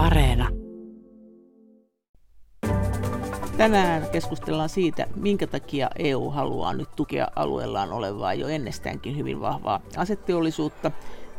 Areena. Tänään keskustellaan siitä, minkä takia EU haluaa nyt tukea alueellaan olevaa jo ennestäänkin hyvin vahvaa asetteollisuutta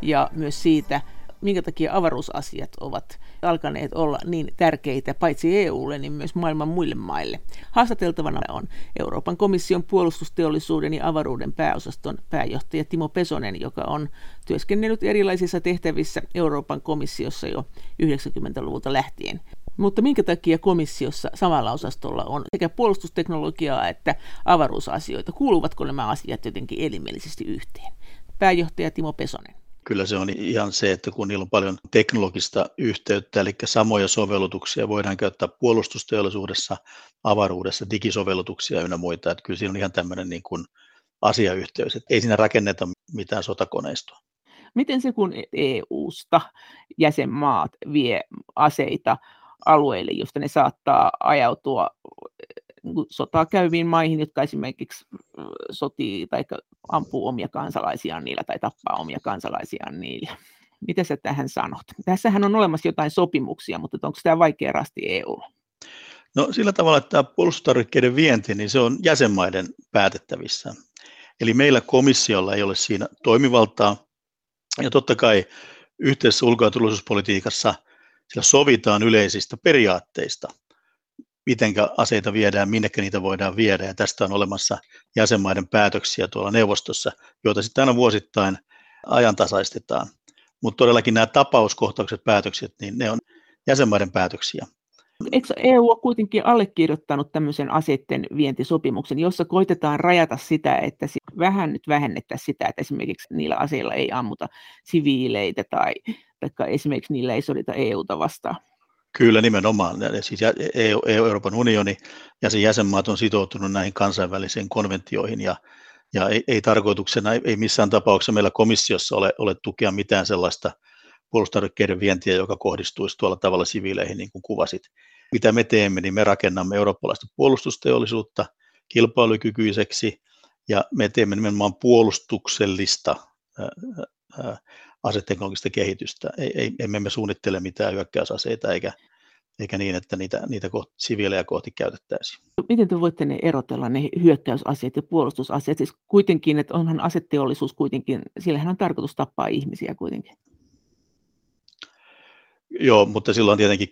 ja myös siitä, minkä takia avaruusasiat ovat alkaneet olla niin tärkeitä paitsi EUlle, niin myös maailman muille maille. Haastateltavana on Euroopan komission puolustusteollisuuden ja avaruuden pääosaston pääjohtaja Timo Pesonen, joka on työskennellyt erilaisissa tehtävissä Euroopan komissiossa jo 90-luvulta lähtien. Mutta minkä takia komissiossa samalla osastolla on sekä puolustusteknologiaa että avaruusasioita? Kuuluvatko nämä asiat jotenkin elimellisesti yhteen? Pääjohtaja Timo Pesonen. Kyllä se on ihan se, että kun niillä on paljon teknologista yhteyttä, eli samoja sovellutuksia voidaan käyttää puolustusteollisuudessa, avaruudessa, digisovellutuksia ynnä muita, että kyllä siinä on ihan tämmöinen niin kuin asiayhteys, että ei siinä rakenneta mitään sotakoneistoa. Miten se, kun EU-sta jäsenmaat vie aseita alueille, josta ne saattaa ajautua sotaa käyviin maihin, jotka esimerkiksi sotii tai ampuu omia kansalaisiaan niillä tai tappaa omia kansalaisiaan niillä. Mitä sä tähän sanot? Tässähän on olemassa jotain sopimuksia, mutta onko tämä vaikea rasti EUlla? No sillä tavalla, että tämä puolustustarvikkeiden vienti, niin se on jäsenmaiden päätettävissä. Eli meillä komissiolla ei ole siinä toimivaltaa. Ja totta kai yhteisessä ulko- ja turvallisuuspolitiikassa sillä sovitaan yleisistä periaatteista, miten aseita viedään, minnekä niitä voidaan viedä. Ja tästä on olemassa jäsenmaiden päätöksiä tuolla neuvostossa, joita sitten aina vuosittain ajantasaistetaan. Mutta todellakin nämä tapauskohtaukset päätökset, niin ne on jäsenmaiden päätöksiä. Eikö EU ole kuitenkin allekirjoittanut tämmöisen aseiden vientisopimuksen, jossa koitetaan rajata sitä, että vähän nyt vähennettäisiin sitä, että esimerkiksi niillä aseilla ei ammuta siviileitä tai, tai esimerkiksi niillä ei sodita EUta vastaan? Kyllä nimenomaan. Siis EU, e Euroopan unioni ja sen jäsenmaat on sitoutunut näihin kansainvälisiin konventioihin ja, ja ei, ei tarkoituksena, ei missään tapauksessa meillä komissiossa ole, ole tukea mitään sellaista puolustarvikkeiden vientiä, joka kohdistuisi tuolla tavalla siviileihin, niin kuin kuvasit. Mitä me teemme, niin me rakennamme eurooppalaista puolustusteollisuutta kilpailukykyiseksi ja me teemme nimenomaan puolustuksellista aseteknologista kehitystä. Ei, ei, emme me suunnittele mitään hyökkäysaseita eikä, eikä niin, että niitä, niitä kohti, siviilejä kohti käytettäisiin. Miten te voitte ne erotella, ne hyökkäysasiat ja puolustusasiat? Siis kuitenkin, että onhan aseteollisuus kuitenkin, sillähän on tarkoitus tappaa ihmisiä kuitenkin. Joo, mutta silloin tietenkin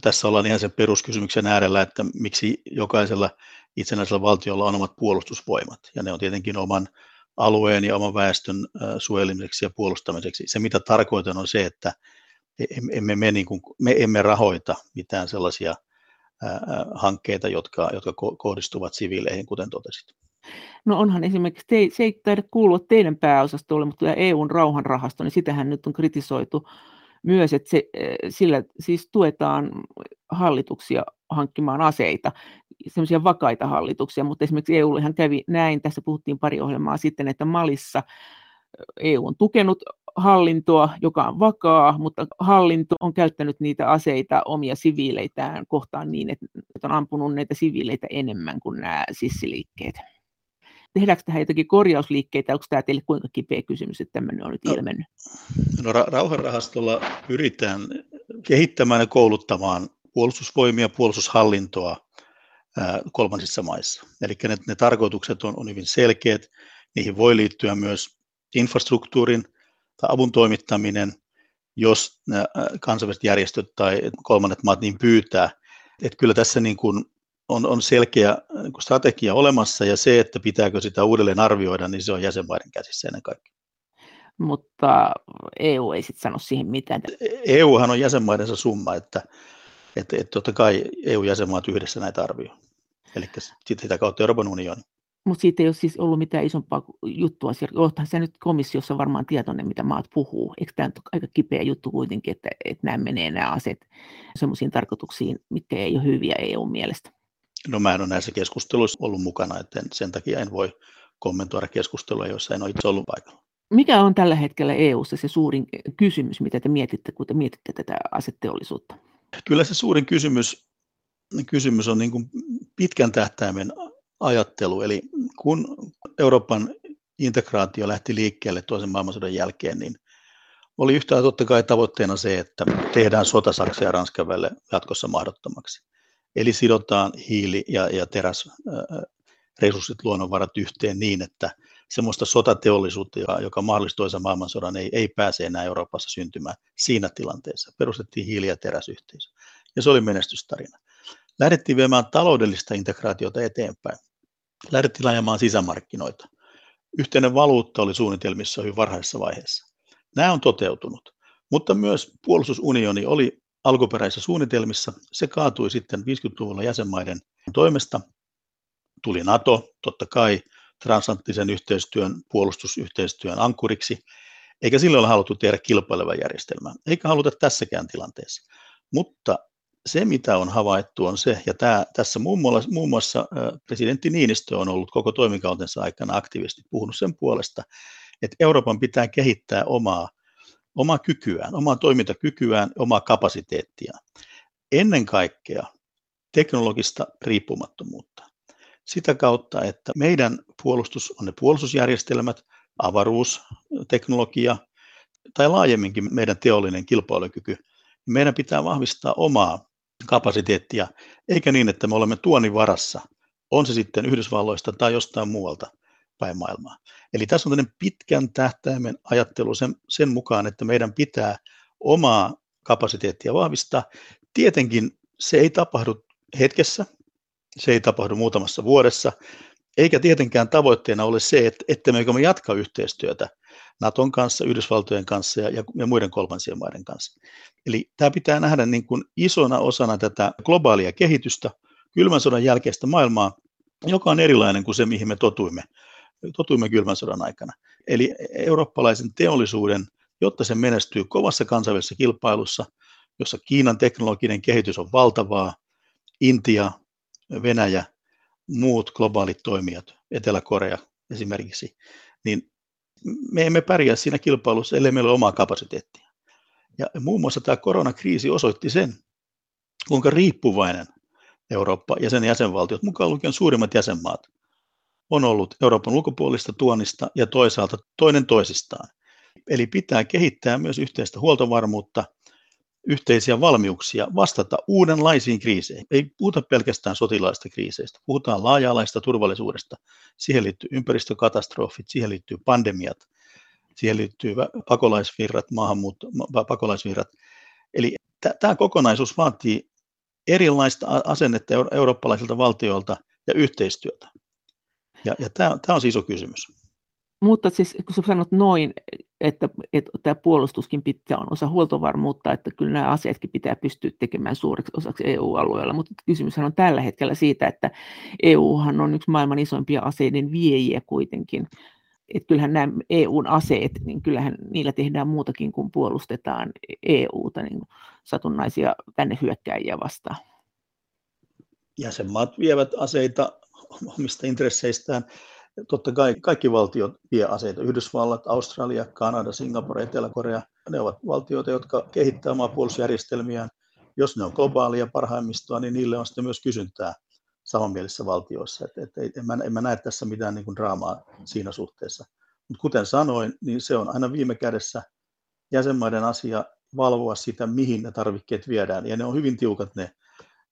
tässä ollaan ihan sen peruskysymyksen äärellä, että miksi jokaisella itsenäisellä valtiolla on omat puolustusvoimat, ja ne on tietenkin oman alueen ja oman väestön suojelemiseksi ja puolustamiseksi. Se, mitä tarkoitan, on se, että e, emme me, niin kuin, me emme rahoita mitään sellaisia hankkeita, jotka, jotka kohdistuvat siviileihin, kuten totesit. No onhan esimerkiksi, te, se ei taida kuulua teidän pääosastolle, mutta EUn rauhanrahasto, niin sitähän nyt on kritisoitu myös, että se, sillä siis tuetaan hallituksia hankkimaan aseita semmoisia vakaita hallituksia, mutta esimerkiksi EUllehan kävi näin, tässä puhuttiin pari ohjelmaa sitten, että Malissa EU on tukenut hallintoa, joka on vakaa, mutta hallinto on käyttänyt niitä aseita omia siviileitään kohtaan niin, että on ampunut näitä siviileitä enemmän kuin nämä sissiliikkeet. Tehdäänkö tähän jotakin korjausliikkeitä, onko tämä teille kuinka kipeä kysymys, että tämmöinen on nyt no, ilmennyt? No, ra- rauhanrahastolla pyritään kehittämään ja kouluttamaan puolustusvoimia, puolustushallintoa kolmansissa maissa. Eli ne, ne tarkoitukset on, on hyvin selkeät. Niihin voi liittyä myös infrastruktuurin tai avun toimittaminen, jos kansainväliset järjestöt tai kolmannet maat niin pyytää. Että kyllä tässä niin kuin on, on selkeä niin kuin strategia olemassa ja se, että pitääkö sitä uudelleen arvioida, niin se on jäsenmaiden käsissä ennen kaikkea. Mutta EU ei sitten sano siihen mitään. EUhan on jäsenmaidensa summa, että, että, että totta kai EU-jäsenmaat yhdessä näitä arvioi eli sitä kautta Euroopan unioni. Mutta siitä ei ole siis ollut mitään isompaa juttua. Olethan se nyt komissiossa varmaan tietoinen, mitä maat puhuu. Eikö tämä aika kipeä juttu kuitenkin, että, että nämä menee nämä aset sellaisiin tarkoituksiin, mitkä ei ole hyviä EU-mielestä? No mä en ole näissä keskusteluissa ollut mukana, että sen takia en voi kommentoida keskustelua, jossa en ole itse ollut paikalla. Mikä on tällä hetkellä EU:ssa se suurin kysymys, mitä te mietitte, kun te mietitte tätä aseteollisuutta? Kyllä se suurin kysymys kysymys on niin kuin pitkän tähtäimen ajattelu. Eli kun Euroopan integraatio lähti liikkeelle toisen maailmansodan jälkeen, niin oli yhtä totta kai tavoitteena se, että tehdään sota Saksa ja Ranskan välille jatkossa mahdottomaksi. Eli sidotaan hiili- ja, ja teräsresurssit, luonnonvarat yhteen niin, että semmoista sotateollisuutta, joka mahdollisesti toisen maailmansodan, ei, ei pääse enää Euroopassa syntymään siinä tilanteessa. Perustettiin hiili- ja teräsyhteisö. Ja se oli menestystarina. Lähdettiin viemään taloudellista integraatiota eteenpäin. Lähdettiin laajamaan sisämarkkinoita. Yhteinen valuutta oli suunnitelmissa hyvin varhaisessa vaiheessa. Nämä on toteutunut, mutta myös puolustusunioni oli alkuperäisissä suunnitelmissa. Se kaatui sitten 50-luvulla jäsenmaiden toimesta. Tuli NATO, totta kai, transatlanttisen yhteistyön, puolustusyhteistyön ankuriksi, eikä sillä ole haluttu tehdä kilpaileva järjestelmää, eikä haluta tässäkään tilanteessa. Mutta se, mitä on havaittu, on se, ja tämä, tässä muun muassa, muun muassa presidentti Niinistö on ollut koko toimikautensa aikana aktiivisesti puhunut sen puolesta, että Euroopan pitää kehittää omaa, omaa kykyään, omaa toimintakykyään, omaa kapasiteettiaan. Ennen kaikkea teknologista riippumattomuutta. Sitä kautta, että meidän puolustus on ne puolustusjärjestelmät, avaruusteknologia tai laajemminkin meidän teollinen kilpailukyky. Meidän pitää vahvistaa omaa kapasiteettia, eikä niin, että me olemme tuonnin varassa, on se sitten Yhdysvalloista tai jostain muualta päin maailmaa. Eli tässä on tämmöinen pitkän tähtäimen ajattelu sen, sen mukaan, että meidän pitää omaa kapasiteettia vahvistaa. Tietenkin se ei tapahdu hetkessä, se ei tapahdu muutamassa vuodessa, eikä tietenkään tavoitteena ole se, että, että me jatka yhteistyötä Naton kanssa, Yhdysvaltojen kanssa ja, ja muiden kolmansien maiden kanssa. Eli tämä pitää nähdä niin kuin isona osana tätä globaalia kehitystä, kylmän sodan jälkeistä maailmaa, joka on erilainen kuin se, mihin me totuimme, totuimme kylmän sodan aikana. Eli eurooppalaisen teollisuuden, jotta se menestyy kovassa kansainvälisessä kilpailussa, jossa Kiinan teknologinen kehitys on valtavaa, Intia, Venäjä, muut globaalit toimijat, Etelä-Korea esimerkiksi, niin me emme pärjää siinä kilpailussa, ellei meillä ole omaa kapasiteettia. Ja muun muassa tämä koronakriisi osoitti sen, kuinka riippuvainen Eurooppa ja sen jäsenvaltiot, mukaan lukien suurimmat jäsenmaat, on ollut Euroopan ulkopuolista tuonnista ja toisaalta toinen toisistaan. Eli pitää kehittää myös yhteistä huoltovarmuutta, yhteisiä valmiuksia vastata uudenlaisiin kriiseihin. Ei puhuta pelkästään sotilaista kriiseistä, puhutaan laaja-alaista turvallisuudesta. Siihen liittyy ympäristökatastrofit, siihen liittyy pandemiat, siihen liittyy pakolaisvirrat, maahanmuutto, pakolaisvirrat. Eli tämä kokonaisuus vaatii erilaista asennetta eurooppalaisilta valtioilta ja yhteistyötä. Ja, ja tämä, on siis iso kysymys. Mutta siis kun sanot noin, että, että tämä puolustuskin pitää on osa huoltovarmuutta, että kyllä nämä aseetkin pitää pystyä tekemään suureksi osaksi EU-alueella, mutta kysymyshän on tällä hetkellä siitä, että EUhan on yksi maailman isoimpia aseiden viejiä kuitenkin. Että kyllähän nämä EUn aseet, niin kyllähän niillä tehdään muutakin kuin puolustetaan EUta, niin satunnaisia tänne hyökkääjiä vastaan. Jäsenmaat vievät aseita omista intresseistään Totta kai kaikki valtiot vie aseita. Yhdysvallat, Australia, Kanada, Singapore, Etelä-Korea, ne ovat valtioita, jotka kehittävät omaa puolustusjärjestelmiään. Jos ne on globaalia parhaimmistoa, niin niille on sitten myös kysyntää samanmielisissä valtioissa. Et, et, en, mä, en mä näe tässä mitään niin kuin draamaa siinä suhteessa. Mutta kuten sanoin, niin se on aina viime kädessä jäsenmaiden asia valvoa sitä, mihin ne tarvikkeet viedään. Ja ne on hyvin tiukat ne,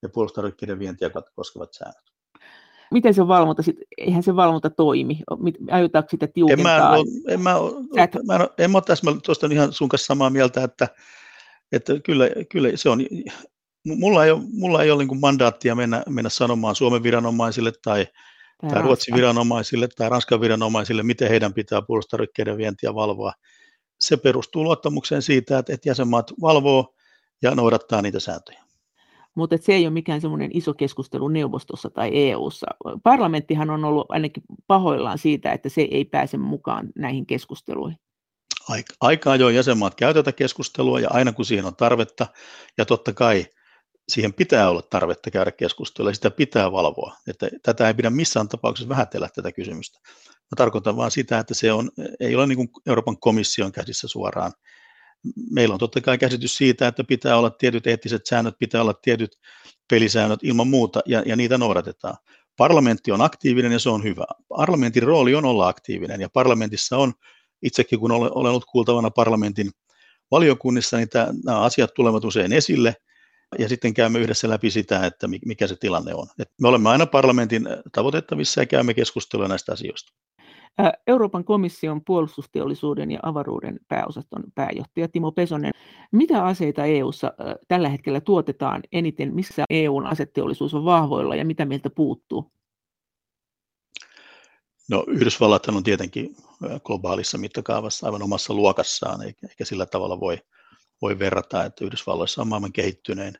ne puolustustarvikkeiden vientiä koskevat säännöt miten se valvonta, sit, eihän se valvonta toimi, aiotaanko sitä tiukentaa? En mä, en mä, Et... mä, en, en mä ole tuosta ihan sun kanssa samaa mieltä, että, että kyllä, kyllä se on, mulla ei ole, mulla ei ole niin mandaattia mennä, mennä sanomaan Suomen viranomaisille tai, tai, tai Ruotsin viranomaisille tai Ranskan viranomaisille, miten heidän pitää puolustarvikkeiden vientiä valvoa. Se perustuu luottamukseen siitä, että, että jäsenmaat valvoo ja noudattaa niitä sääntöjä mutta se ei ole mikään semmoinen iso keskustelu neuvostossa tai EU:ssa. Parlamenttihan on ollut ainakin pahoillaan siitä, että se ei pääse mukaan näihin keskusteluihin. Aika, ajoin jäsenmaat käy tätä keskustelua ja aina kun siihen on tarvetta, ja totta kai siihen pitää olla tarvetta käydä keskustelua ja sitä pitää valvoa. Että tätä ei pidä missään tapauksessa vähätellä tätä kysymystä. Mä tarkoitan vain sitä, että se on, ei ole niin Euroopan komission käsissä suoraan, meillä on totta kai käsitys siitä, että pitää olla tietyt eettiset säännöt, pitää olla tietyt pelisäännöt ilman muuta, ja, ja niitä noudatetaan. Parlamentti on aktiivinen ja se on hyvä. Parlamentin rooli on olla aktiivinen, ja parlamentissa on, itsekin kun olen ollut kuultavana parlamentin valiokunnissa, niin tämä, nämä asiat tulevat usein esille, ja sitten käymme yhdessä läpi sitä, että mikä se tilanne on. Et me olemme aina parlamentin tavoitettavissa ja käymme keskustelua näistä asioista. Euroopan komission puolustusteollisuuden ja avaruuden pääosaston pääjohtaja Timo Pesonen. Mitä aseita EU:ssa tällä hetkellä tuotetaan eniten, missä EUn aseteollisuus on vahvoilla ja mitä meiltä puuttuu? No Yhdysvallat on tietenkin globaalissa mittakaavassa aivan omassa luokassaan, eikä sillä tavalla voi, voi verrata, että Yhdysvalloissa on maailman kehittynein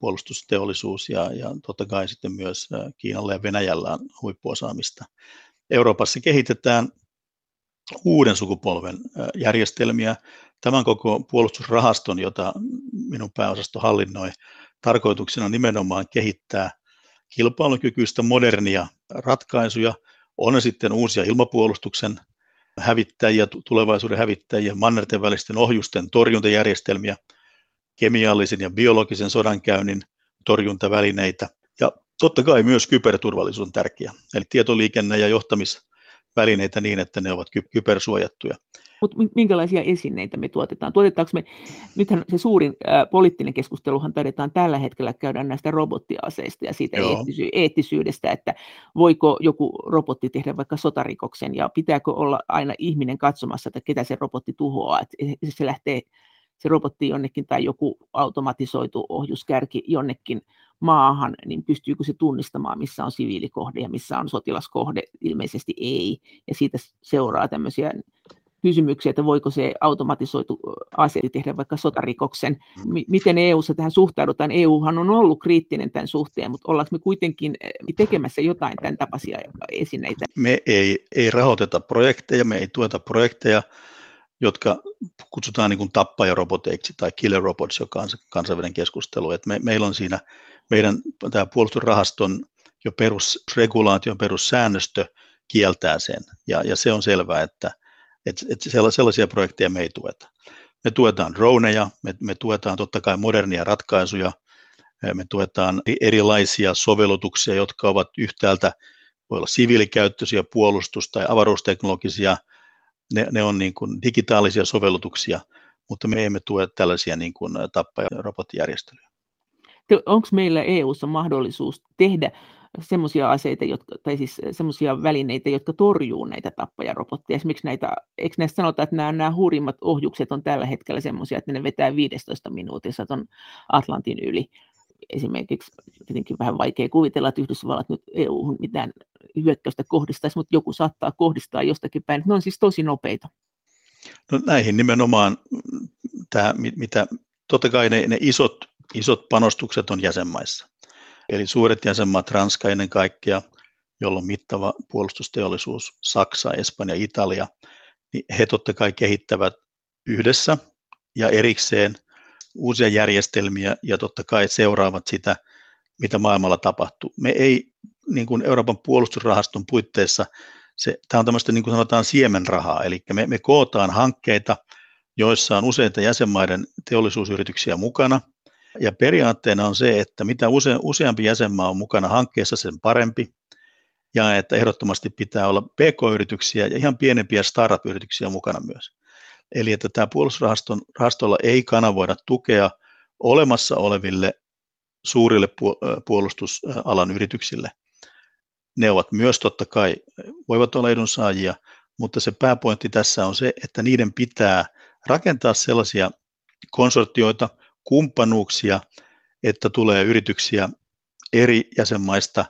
puolustusteollisuus ja, ja totta kai sitten myös Kiinalla ja Venäjällä on huippuosaamista. Euroopassa kehitetään uuden sukupolven järjestelmiä. Tämän koko puolustusrahaston, jota minun pääosasto hallinnoi, tarkoituksena on nimenomaan kehittää kilpailukykyistä modernia ratkaisuja, on sitten uusia ilmapuolustuksen hävittäjiä, tulevaisuuden hävittäjiä, mannerten välisten ohjusten torjuntajärjestelmiä, kemiallisen ja biologisen sodankäynnin torjuntavälineitä ja totta kai myös kyberturvallisuus on tärkeä, eli tietoliikenne- ja johtamisvälineitä niin, että ne ovat kybersuojattuja. Mutta minkälaisia esineitä me tuotetaan? Tuotetaanko me, nythän se suurin ää, poliittinen keskusteluhan taidetaan tällä hetkellä käydä näistä robottiaseista ja siitä eettisy- eettisyydestä, että voiko joku robotti tehdä vaikka sotarikoksen ja pitääkö olla aina ihminen katsomassa, että ketä se robotti tuhoaa, että se lähtee se robotti jonnekin tai joku automatisoitu ohjuskärki jonnekin maahan, niin pystyykö se tunnistamaan, missä on siviilikohde ja missä on sotilaskohde? Ilmeisesti ei. Ja siitä seuraa tämmöisiä kysymyksiä, että voiko se automatisoitu ase tehdä vaikka sotarikoksen. M- miten EU-ssa tähän suhtaudutaan? EUhan on ollut kriittinen tämän suhteen, mutta ollaanko me kuitenkin tekemässä jotain tämän tapaisia esineitä? Me ei, ei rahoiteta projekteja, me ei tueta projekteja, jotka kutsutaan niin kuin tappajaroboteiksi tai killer robots, joka on se kansainvälinen keskustelu. Et me, meillä on siinä meidän tämä puolustusrahaston jo perusregulaation perussäännöstö kieltää sen, ja, ja se on selvää, että, että, että sellaisia projekteja me ei tueta. Me tuetaan droneja, me, me tuetaan totta kai modernia ratkaisuja, me tuetaan erilaisia sovellutuksia, jotka ovat yhtäältä, voi olla siviilikäyttöisiä puolustus- tai avaruusteknologisia, ne, ne on niin kuin digitaalisia sovellutuksia, mutta me emme tue tällaisia niin kuin tappa- ja robottijärjestelyjä onko meillä EU:ssa mahdollisuus tehdä semmoisia aseita, jotka, tai siis semmoisia välineitä, jotka torjuu näitä tappajarobotteja. Esimerkiksi näitä, eikö näistä sanota, että nämä, nämä hurjimmat ohjukset on tällä hetkellä semmoisia, että ne vetää 15 minuutissa tuon Atlantin yli. Esimerkiksi tietenkin vähän vaikea kuvitella, että Yhdysvallat nyt EU mitään hyökkäystä kohdistaisi, mutta joku saattaa kohdistaa jostakin päin. Ne on siis tosi nopeita. No näihin nimenomaan, tämä, mitä, totta kai ne, ne isot isot panostukset on jäsenmaissa. Eli suuret jäsenmaat, Ranska ennen kaikkea, jolla on mittava puolustusteollisuus, Saksa, Espanja, Italia, niin he totta kai kehittävät yhdessä ja erikseen uusia järjestelmiä ja totta kai seuraavat sitä, mitä maailmalla tapahtuu. Me ei niin kuin Euroopan puolustusrahaston puitteissa, se, tämä on tämmöistä niin kuin sanotaan siemenrahaa, eli me, me kootaan hankkeita, joissa on useita jäsenmaiden teollisuusyrityksiä mukana, ja periaatteena on se, että mitä use, useampi jäsenmaa on mukana hankkeessa, sen parempi. Ja että ehdottomasti pitää olla pk-yrityksiä ja ihan pienempiä startup-yrityksiä mukana myös. Eli että tämä puolustusrahastolla ei kanavoida tukea olemassa oleville suurille puolustusalan yrityksille. Ne ovat myös totta kai, voivat olla edunsaajia, mutta se pääpointti tässä on se, että niiden pitää rakentaa sellaisia konsortioita, kumppanuuksia, että tulee yrityksiä eri jäsenmaista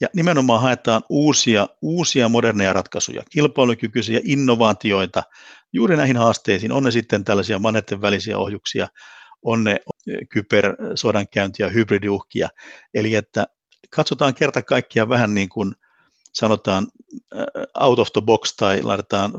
ja nimenomaan haetaan uusia, uusia moderneja ratkaisuja, kilpailukykyisiä innovaatioita juuri näihin haasteisiin. On ne sitten tällaisia manetten välisiä ohjuksia, on ne kybersodankäyntiä, hybridiuhkia. Eli että katsotaan kerta kaikkiaan vähän niin kuin sanotaan out of the box tai laitetaan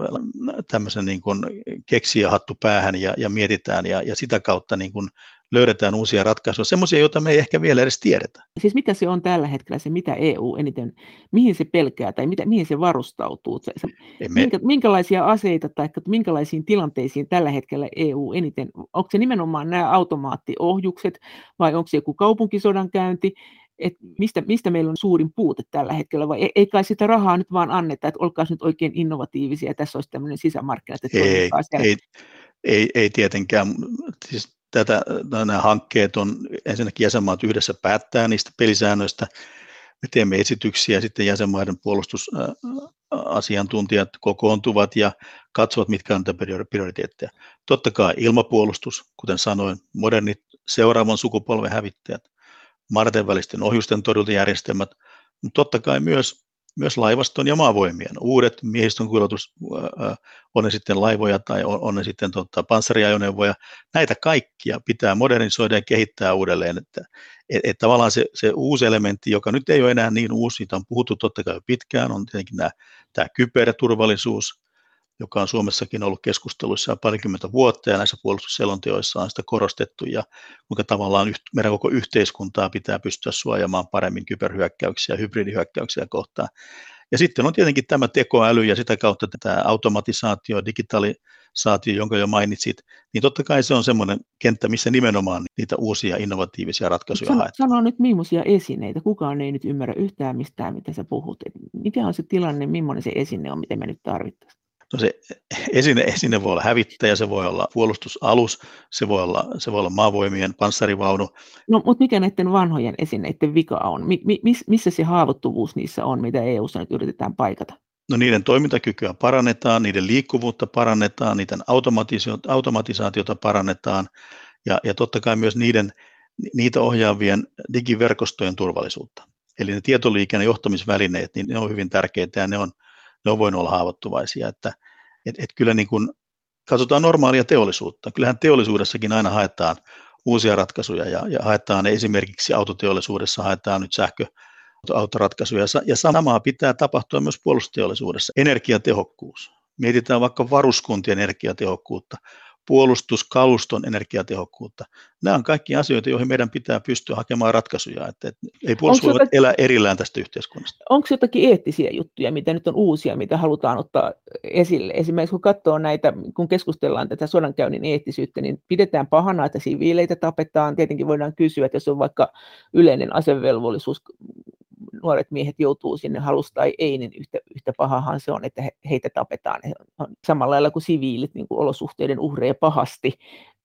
tämmöisen niin kuin keksijähattu päähän ja, ja mietitään ja, ja sitä kautta niin kuin löydetään uusia ratkaisuja, semmoisia, joita me ei ehkä vielä edes tiedetä. Siis mitä se on tällä hetkellä, se mitä EU eniten, mihin se pelkää tai mitä, mihin se varustautuu? Se, se, Emme... minkä, minkälaisia aseita tai minkälaisiin tilanteisiin tällä hetkellä EU eniten, onko se nimenomaan nämä automaattiohjukset vai onko se joku kaupunkisodan käynti, että mistä, mistä meillä on suurin puute tällä hetkellä, vai ei kai sitä rahaa nyt vaan anneta, että olkaa nyt oikein innovatiivisia, tässä olisi tämmöinen sisämarkkina, että ei, ei, ei, ei tietenkään, siis tätä, nämä hankkeet on ensinnäkin jäsenmaat yhdessä päättää niistä pelisäännöistä, me teemme esityksiä, sitten jäsenmaiden puolustusasiantuntijat kokoontuvat ja katsovat, mitkä on niitä prioriteetteja. Totta kai ilmapuolustus, kuten sanoin, modernit seuraavan sukupolven hävittäjät, Marten välisten ohjusten torjuntajärjestelmät, mutta totta kai myös, myös laivaston ja maavoimien. Uudet miehistön kuljetus, on ne sitten laivoja tai on, on ne sitten tota, panssariajoneuvoja, näitä kaikkia pitää modernisoida ja kehittää uudelleen, että et, et tavallaan se, se uusi elementti, joka nyt ei ole enää niin uusi, siitä on puhuttu totta kai pitkään, on tietenkin nämä, tämä kyberturvallisuus, joka on Suomessakin ollut keskusteluissa jo parikymmentä vuotta ja näissä puolustusselonteoissa on sitä korostettu ja kuinka tavallaan meidän koko yhteiskuntaa pitää pystyä suojamaan paremmin kyberhyökkäyksiä ja hybridihyökkäyksiä kohtaan. Ja sitten on tietenkin tämä tekoäly ja sitä kautta tämä automatisaatio, digitalisaatio, jonka jo mainitsit, niin totta kai se on semmoinen kenttä, missä nimenomaan niitä uusia innovatiivisia ratkaisuja Sano, haetaan. Sano nyt millaisia esineitä. Kukaan ei nyt ymmärrä yhtään mistään, mitä sä puhut. mikä on se tilanne, millainen se esine on, mitä me nyt tarvittaisiin? No se esine, esine voi olla hävittäjä, se voi olla puolustusalus, se voi olla, se voi olla maavoimien panssarivaunu. No, mutta mikä näiden vanhojen esineiden vika on? Mi, mi, missä se haavoittuvuus niissä on, mitä EU-ssa nyt yritetään paikata? No niiden toimintakykyä parannetaan, niiden liikkuvuutta parannetaan, niiden automatisaatiota parannetaan ja, ja totta kai myös niiden, niitä ohjaavien digiverkostojen turvallisuutta. Eli ne tietoliikenne- johtamisvälineet, niin ne on hyvin tärkeitä ja ne on, ne on voinut olla haavoittuvaisia. Että, et, et kyllä niin kuin, katsotaan normaalia teollisuutta. Kyllähän teollisuudessakin aina haetaan uusia ratkaisuja ja, ja haetaan esimerkiksi autoteollisuudessa haetaan nyt sähkö, autoratkaisuja ja samaa pitää tapahtua myös puolustusteollisuudessa. Energiatehokkuus. Mietitään vaikka varuskuntien energiatehokkuutta puolustuskaluston energiatehokkuutta. Nämä on kaikki asioita, joihin meidän pitää pystyä hakemaan ratkaisuja, että, ei puolustusvoimat jotakin, elä erillään tästä yhteiskunnasta. Onko jotakin eettisiä juttuja, mitä nyt on uusia, mitä halutaan ottaa esille? Esimerkiksi kun katsoo näitä, kun keskustellaan tätä sodankäynnin eettisyyttä, niin pidetään pahana, että siviileitä tapetaan. Tietenkin voidaan kysyä, että jos on vaikka yleinen asevelvollisuus nuoret miehet joutuu sinne halusta tai ei, niin yhtä, yhtä pahahan se on, että he, heitä tapetaan. He on samalla lailla kuin siviilit niin kuin olosuhteiden uhreja pahasti.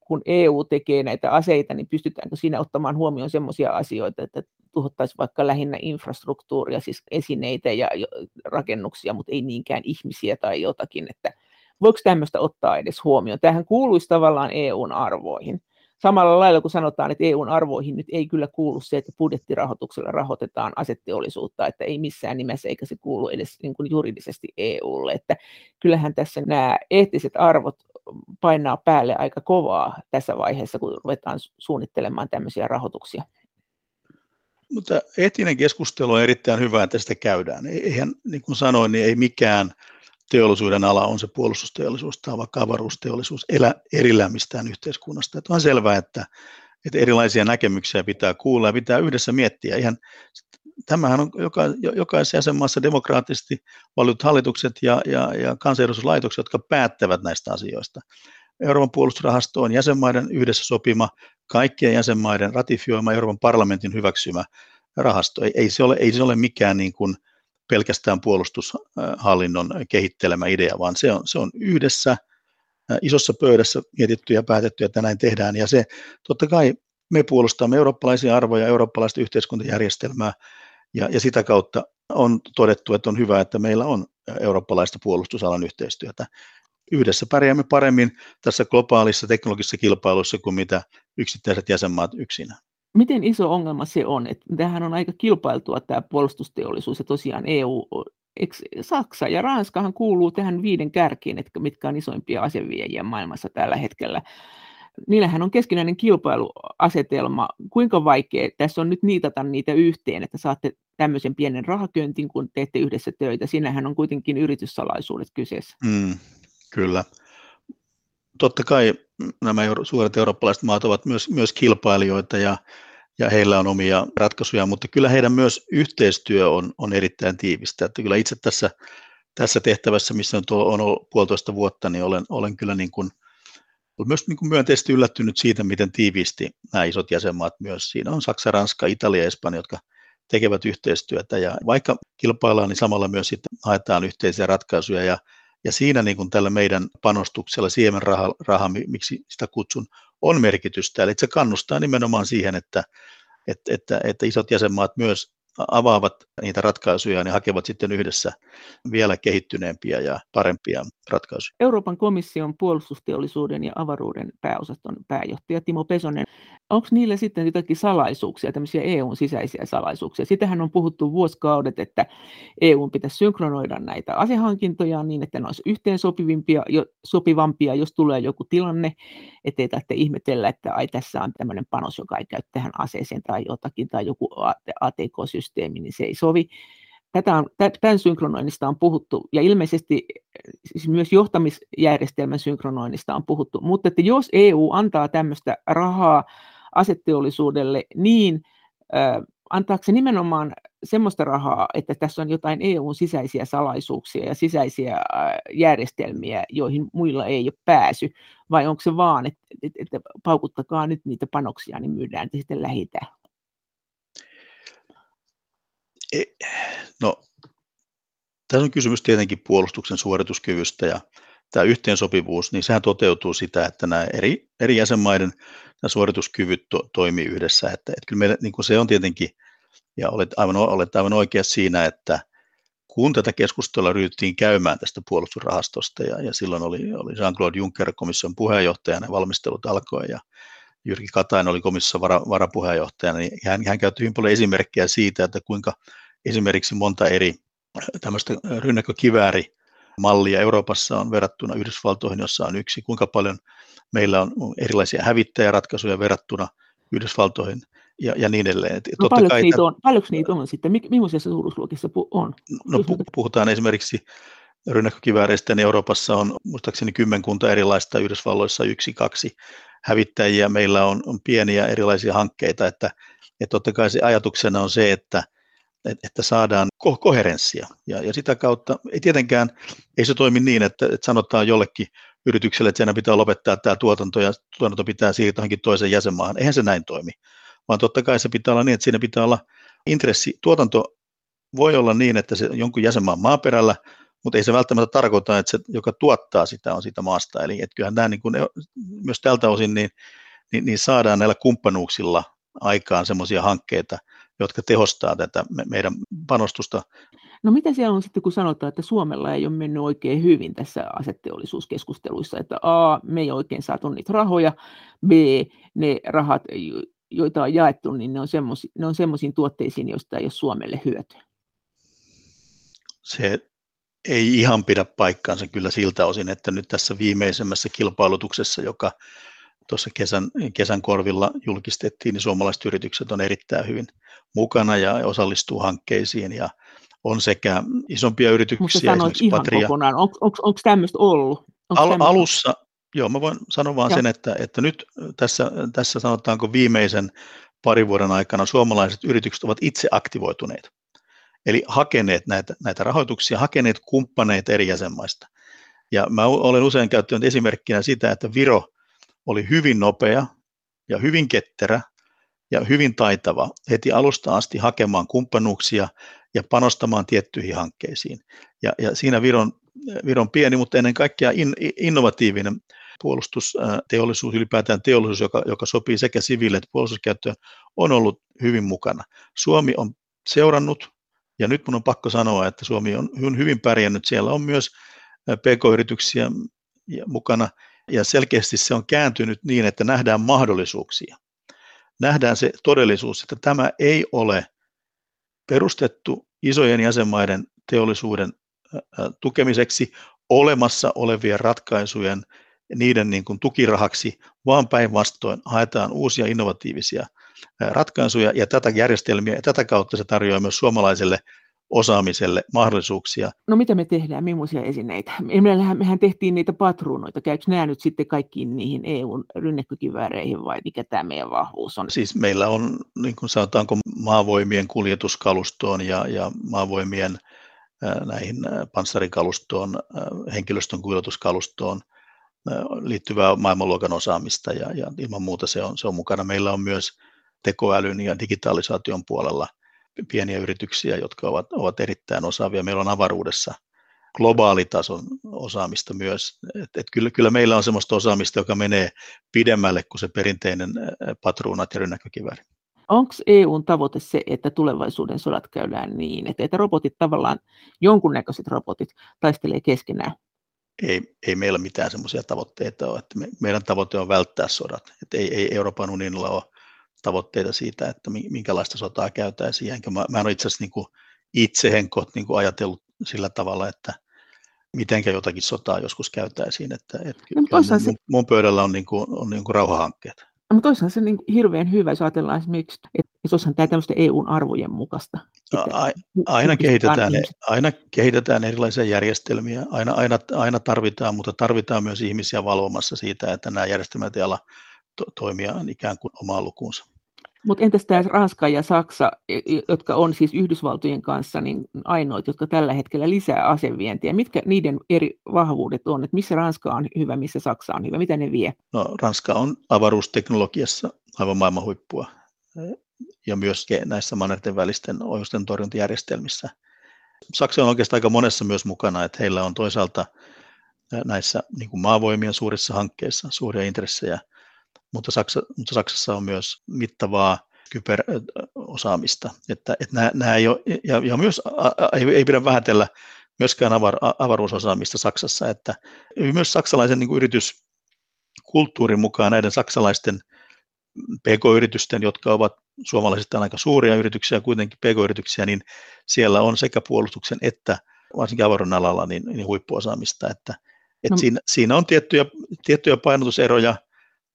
Kun EU tekee näitä aseita, niin pystytäänkö siinä ottamaan huomioon sellaisia asioita, että tuhottaisiin vaikka lähinnä infrastruktuuria, siis esineitä ja rakennuksia, mutta ei niinkään ihmisiä tai jotakin, että voiko tämmöistä ottaa edes huomioon? Tähän kuuluisi tavallaan EUn arvoihin samalla lailla kuin sanotaan, että EUn arvoihin nyt ei kyllä kuulu se, että budjettirahoituksella rahoitetaan asetteollisuutta, että ei missään nimessä eikä se kuulu edes niin kuin juridisesti EUlle, että kyllähän tässä nämä eettiset arvot painaa päälle aika kovaa tässä vaiheessa, kun ruvetaan suunnittelemaan tämmöisiä rahoituksia. Mutta eettinen keskustelu on erittäin hyvä, että sitä käydään. Eihän, niin kuin sanoin, niin ei mikään teollisuuden ala on se puolustusteollisuus tai vaikka avaruusteollisuus elä erillään mistään yhteiskunnasta. Että on selvää, että, että erilaisia näkemyksiä pitää kuulla ja pitää yhdessä miettiä. Ihan, tämähän on joka, jokaisessa jäsenmaassa demokraattisesti valitut hallitukset ja, ja, ja kansanedustuslaitokset, jotka päättävät näistä asioista. Euroopan puolustusrahasto on jäsenmaiden yhdessä sopima, kaikkien jäsenmaiden ratifioima Euroopan parlamentin hyväksymä rahasto. Ei, ei, se, ole, ei se ole mikään niin kuin, pelkästään puolustushallinnon kehittelemä idea, vaan se on, se on yhdessä isossa pöydässä mietitty ja päätetty, että näin tehdään. Ja se totta kai me puolustamme eurooppalaisia arvoja, eurooppalaista yhteiskuntajärjestelmää, ja, ja sitä kautta on todettu, että on hyvä, että meillä on eurooppalaista puolustusalan yhteistyötä. Yhdessä pärjäämme paremmin tässä globaalissa teknologisessa kilpailussa kuin mitä yksittäiset jäsenmaat yksinään miten iso ongelma se on? Että tämähän on aika kilpailtua tämä puolustusteollisuus ja tosiaan EU, Saksa ja Ranskahan kuuluu tähän viiden kärkiin, että mitkä on isoimpia aseviejiä maailmassa tällä hetkellä. Niillähän on keskinäinen kilpailuasetelma. Kuinka vaikea tässä on nyt niitata niitä yhteen, että saatte tämmöisen pienen rahaköntin, kun teette yhdessä töitä. Siinähän on kuitenkin yrityssalaisuudet kyseessä. Mm, kyllä. Totta kai nämä suuret eurooppalaiset maat ovat myös, myös kilpailijoita ja, ja heillä on omia ratkaisuja, mutta kyllä heidän myös yhteistyö on, on erittäin tiivistä. Että kyllä itse tässä, tässä tehtävässä, missä on ollut puolitoista vuotta, niin olen, olen kyllä niin kuin, olen myös niin kuin myönteisesti yllättynyt siitä, miten tiiviisti nämä isot jäsenmaat myös. Siinä on Saksa, Ranska, Italia ja Espanja, jotka tekevät yhteistyötä ja vaikka kilpaillaan, niin samalla myös sitten haetaan yhteisiä ratkaisuja ja Ja siinä niin kuin tällä meidän panostuksella, siemenraha, raha, miksi sitä kutsun, on merkitystä. Eli se kannustaa nimenomaan siihen, että, että, että, että isot jäsenmaat myös avaavat niitä ratkaisuja, niin hakevat sitten yhdessä vielä kehittyneempiä ja parempia ratkaisuja. Euroopan komission puolustusteollisuuden ja avaruuden pääosaston pääjohtaja Timo Pesonen, onko niillä sitten jotakin salaisuuksia, tämmöisiä EUn sisäisiä salaisuuksia? Sitähän on puhuttu vuosikaudet, että EUn pitäisi synkronoida näitä asehankintoja niin, että ne olisi yhteen sopivimpia, jo, sopivampia, jos tulee joku tilanne, ettei tarvitse ihmetellä, että ai tässä on tämmöinen panos, joka ei käy tähän aseeseen tai jotakin, tai joku ATK-systeemi, niin se ei sovi. Tätä on, tämän synkronoinnista on puhuttu, ja ilmeisesti siis myös johtamisjärjestelmän synkronoinnista on puhuttu, mutta että jos EU antaa tämmöistä rahaa asetteollisuudelle, niin äh, antaako se nimenomaan semmoista rahaa, että tässä on jotain EUn sisäisiä salaisuuksia ja sisäisiä järjestelmiä, joihin muilla ei ole pääsy, vai onko se vaan, että, että, että paukuttakaa nyt niitä panoksia, niin myydään että sitten lähitään? E, no, tässä on kysymys tietenkin puolustuksen suorituskyvystä ja tämä yhteensopivuus, niin sehän toteutuu sitä, että nämä eri, eri jäsenmaiden nämä suorituskyvyt to, toimii yhdessä. Että, että kyllä meillä, niin kuin se on tietenkin, ja olet aivan, olet aivan oikea siinä, että kun tätä keskustelua ryhdyttiin käymään tästä puolustusrahastosta, ja, ja silloin oli, oli Jean-Claude Juncker komission puheenjohtajana, ja valmistelut alkoi, ja Jyrki Katainen oli komission vara, varapuheenjohtajana, niin hän, hän käytti hyvin paljon esimerkkejä siitä, että kuinka esimerkiksi monta eri tämmöistä rynnäkkökivääri mallia Euroopassa on verrattuna Yhdysvaltoihin, jossa on yksi, kuinka paljon meillä on erilaisia hävittäjäratkaisuja verrattuna Yhdysvaltoihin ja, ja niin edelleen. no, Totta paljonko, kai, niitä on, paljonko niitä on sitten? Millaisissa suuruusluokissa on? No, puhutaan esimerkiksi rynnäkkökivääreistä, niin Euroopassa on muistaakseni kymmenkunta erilaista, Yhdysvalloissa yksi, kaksi hävittäjiä. Meillä on, on pieniä erilaisia hankkeita, että, että totta kai se ajatuksena on se, että – että saadaan ko- koherenssia. Ja, ja sitä kautta ei tietenkään, ei se toimi niin, että, että sanotaan jollekin yritykselle, että siinä pitää lopettaa tämä tuotanto ja tuotanto pitää siirtää johonkin toiseen jäsenmaahan. Eihän se näin toimi, vaan totta kai se pitää olla niin, että siinä pitää olla intressi. Tuotanto voi olla niin, että se jonkun jäsenmaan maaperällä, mutta ei se välttämättä tarkoita, että se, joka tuottaa sitä, on siitä maasta. Eli että kyllähän nämä niin kuin, myös tältä osin niin, niin, niin saadaan näillä kumppanuuksilla aikaan semmoisia hankkeita, jotka tehostaa tätä meidän panostusta. No mitä siellä on sitten, kun sanotaan, että Suomella ei ole mennyt oikein hyvin tässä aseteollisuuskeskusteluissa, että A, me ei oikein saatu niitä rahoja, B, ne rahat, joita on jaettu, niin ne on, semmosi, ne on semmoisiin tuotteisiin, joista ei ole Suomelle hyötyä. Se ei ihan pidä paikkaansa kyllä siltä osin, että nyt tässä viimeisemmässä kilpailutuksessa, joka tuossa kesän, kesän korvilla julkistettiin, niin suomalaiset yritykset on erittäin hyvin mukana ja osallistuu hankkeisiin ja on sekä isompia yrityksiä, Mutta esimerkiksi ihan Patria. kokonaan, onko, onko, onko tämmöistä ollut? Al, tämmöistä? Alussa, joo, mä voin sanoa vaan sen, että, että nyt tässä, tässä sanotaanko viimeisen parin vuoden aikana suomalaiset yritykset ovat itse aktivoituneet. Eli hakeneet näitä, näitä rahoituksia, hakeneet kumppaneita eri jäsenmaista. Ja mä olen usein käyttänyt esimerkkinä sitä, että Viro oli hyvin nopea ja hyvin ketterä ja hyvin taitava heti alusta asti hakemaan kumppanuuksia ja panostamaan tiettyihin hankkeisiin. Ja, ja siinä Viron, Viron pieni, mutta ennen kaikkea in, innovatiivinen puolustusteollisuus, ylipäätään teollisuus, joka, joka sopii sekä siviili- että puolustuskäyttöön, on ollut hyvin mukana. Suomi on seurannut, ja nyt minun on pakko sanoa, että Suomi on hyvin pärjännyt. Siellä on myös PK-yrityksiä mukana, ja selkeästi se on kääntynyt niin, että nähdään mahdollisuuksia. Nähdään se todellisuus, että tämä ei ole perustettu isojen jäsenmaiden teollisuuden tukemiseksi olemassa olevien ratkaisujen niiden niin kuin tukirahaksi, vaan päinvastoin haetaan uusia innovatiivisia ratkaisuja ja tätä järjestelmiä ja tätä kautta se tarjoaa myös suomalaiselle osaamiselle mahdollisuuksia. No mitä me tehdään, millaisia esineitä? Meillähän, mehän tehtiin niitä patruunoita. Käykö nämä nyt sitten kaikkiin niihin EUn rynnäkkökivääreihin vai mikä tämä meidän vahvuus on? Siis meillä on, niin kuin sanotaanko, maavoimien kuljetuskalustoon ja, ja maavoimien näihin panssarikalustoon, henkilöstön kuljetuskalustoon liittyvää maailmanluokan osaamista ja, ja ilman muuta se on, se on mukana. Meillä on myös tekoälyn ja digitalisaation puolella – pieniä yrityksiä, jotka ovat, ovat erittäin osaavia. Meillä on avaruudessa globaalitason osaamista myös. Et, et kyllä, kyllä meillä on sellaista osaamista, joka menee pidemmälle kuin se perinteinen patruunat ja rynnäkkökivääri. Onko EUn tavoite se, että tulevaisuuden sodat käydään niin, että, että robotit tavallaan, jonkunnäköiset robotit taistelee keskenään? Ei, ei meillä mitään semmoisia tavoitteita ole. Että me, meidän tavoite on välttää sodat. Että ei, ei Euroopan unionilla ole tavoitteita siitä, että minkälaista sotaa käytäisiin. Enkä mä, mä en ole itse asiassa niin itse henkot niin ajatellut sillä tavalla, että mitenkä jotakin sotaa joskus käytäisiin. Että, että no, mun, se... mun pöydällä on, niin kuin, on niin kuin rauhahankkeet. No, mutta toisaalta se niin hirveän hyvä, jos ajatellaan esimerkiksi, että se olisihan tämä tämmöistä EUn arvojen mukaista. Että aina, kehitetään, aina kehitetään erilaisia järjestelmiä, aina, aina, aina tarvitaan, mutta tarvitaan myös ihmisiä valvomassa siitä, että nämä järjestelmät ei ala to, toimia ikään kuin omaan lukuunsa. Mutta entäs tämä Ranska ja Saksa, jotka on siis Yhdysvaltojen kanssa niin ainoat, jotka tällä hetkellä lisää asevientiä. Mitkä niiden eri vahvuudet on? Että missä Ranska on hyvä, missä Saksa on hyvä? Mitä ne vie? No, Ranska on avaruusteknologiassa aivan maailman huippua e, ja myös näissä mannerten välisten ohjusten torjuntajärjestelmissä. Saksa on oikeastaan aika monessa myös mukana, että heillä on toisaalta näissä niin kuin maavoimien suurissa hankkeissa suuria intressejä – mutta, Saksa, mutta Saksassa on myös mittavaa kyberosaamista. Että, että nämä, nämä ei ole, ja, ja myös ei, ei pidä vähätellä myöskään avar, avaruusosaamista Saksassa, että myös saksalaisen niin kuin yrityskulttuurin mukaan näiden saksalaisten PK-yritysten, jotka ovat suomalaisista aika suuria yrityksiä, kuitenkin PK-yrityksiä, niin siellä on sekä puolustuksen että varsinkin avaruuden alalla niin, niin huippuosaamista, että, että no. siinä, siinä on tiettyjä, tiettyjä painotuseroja,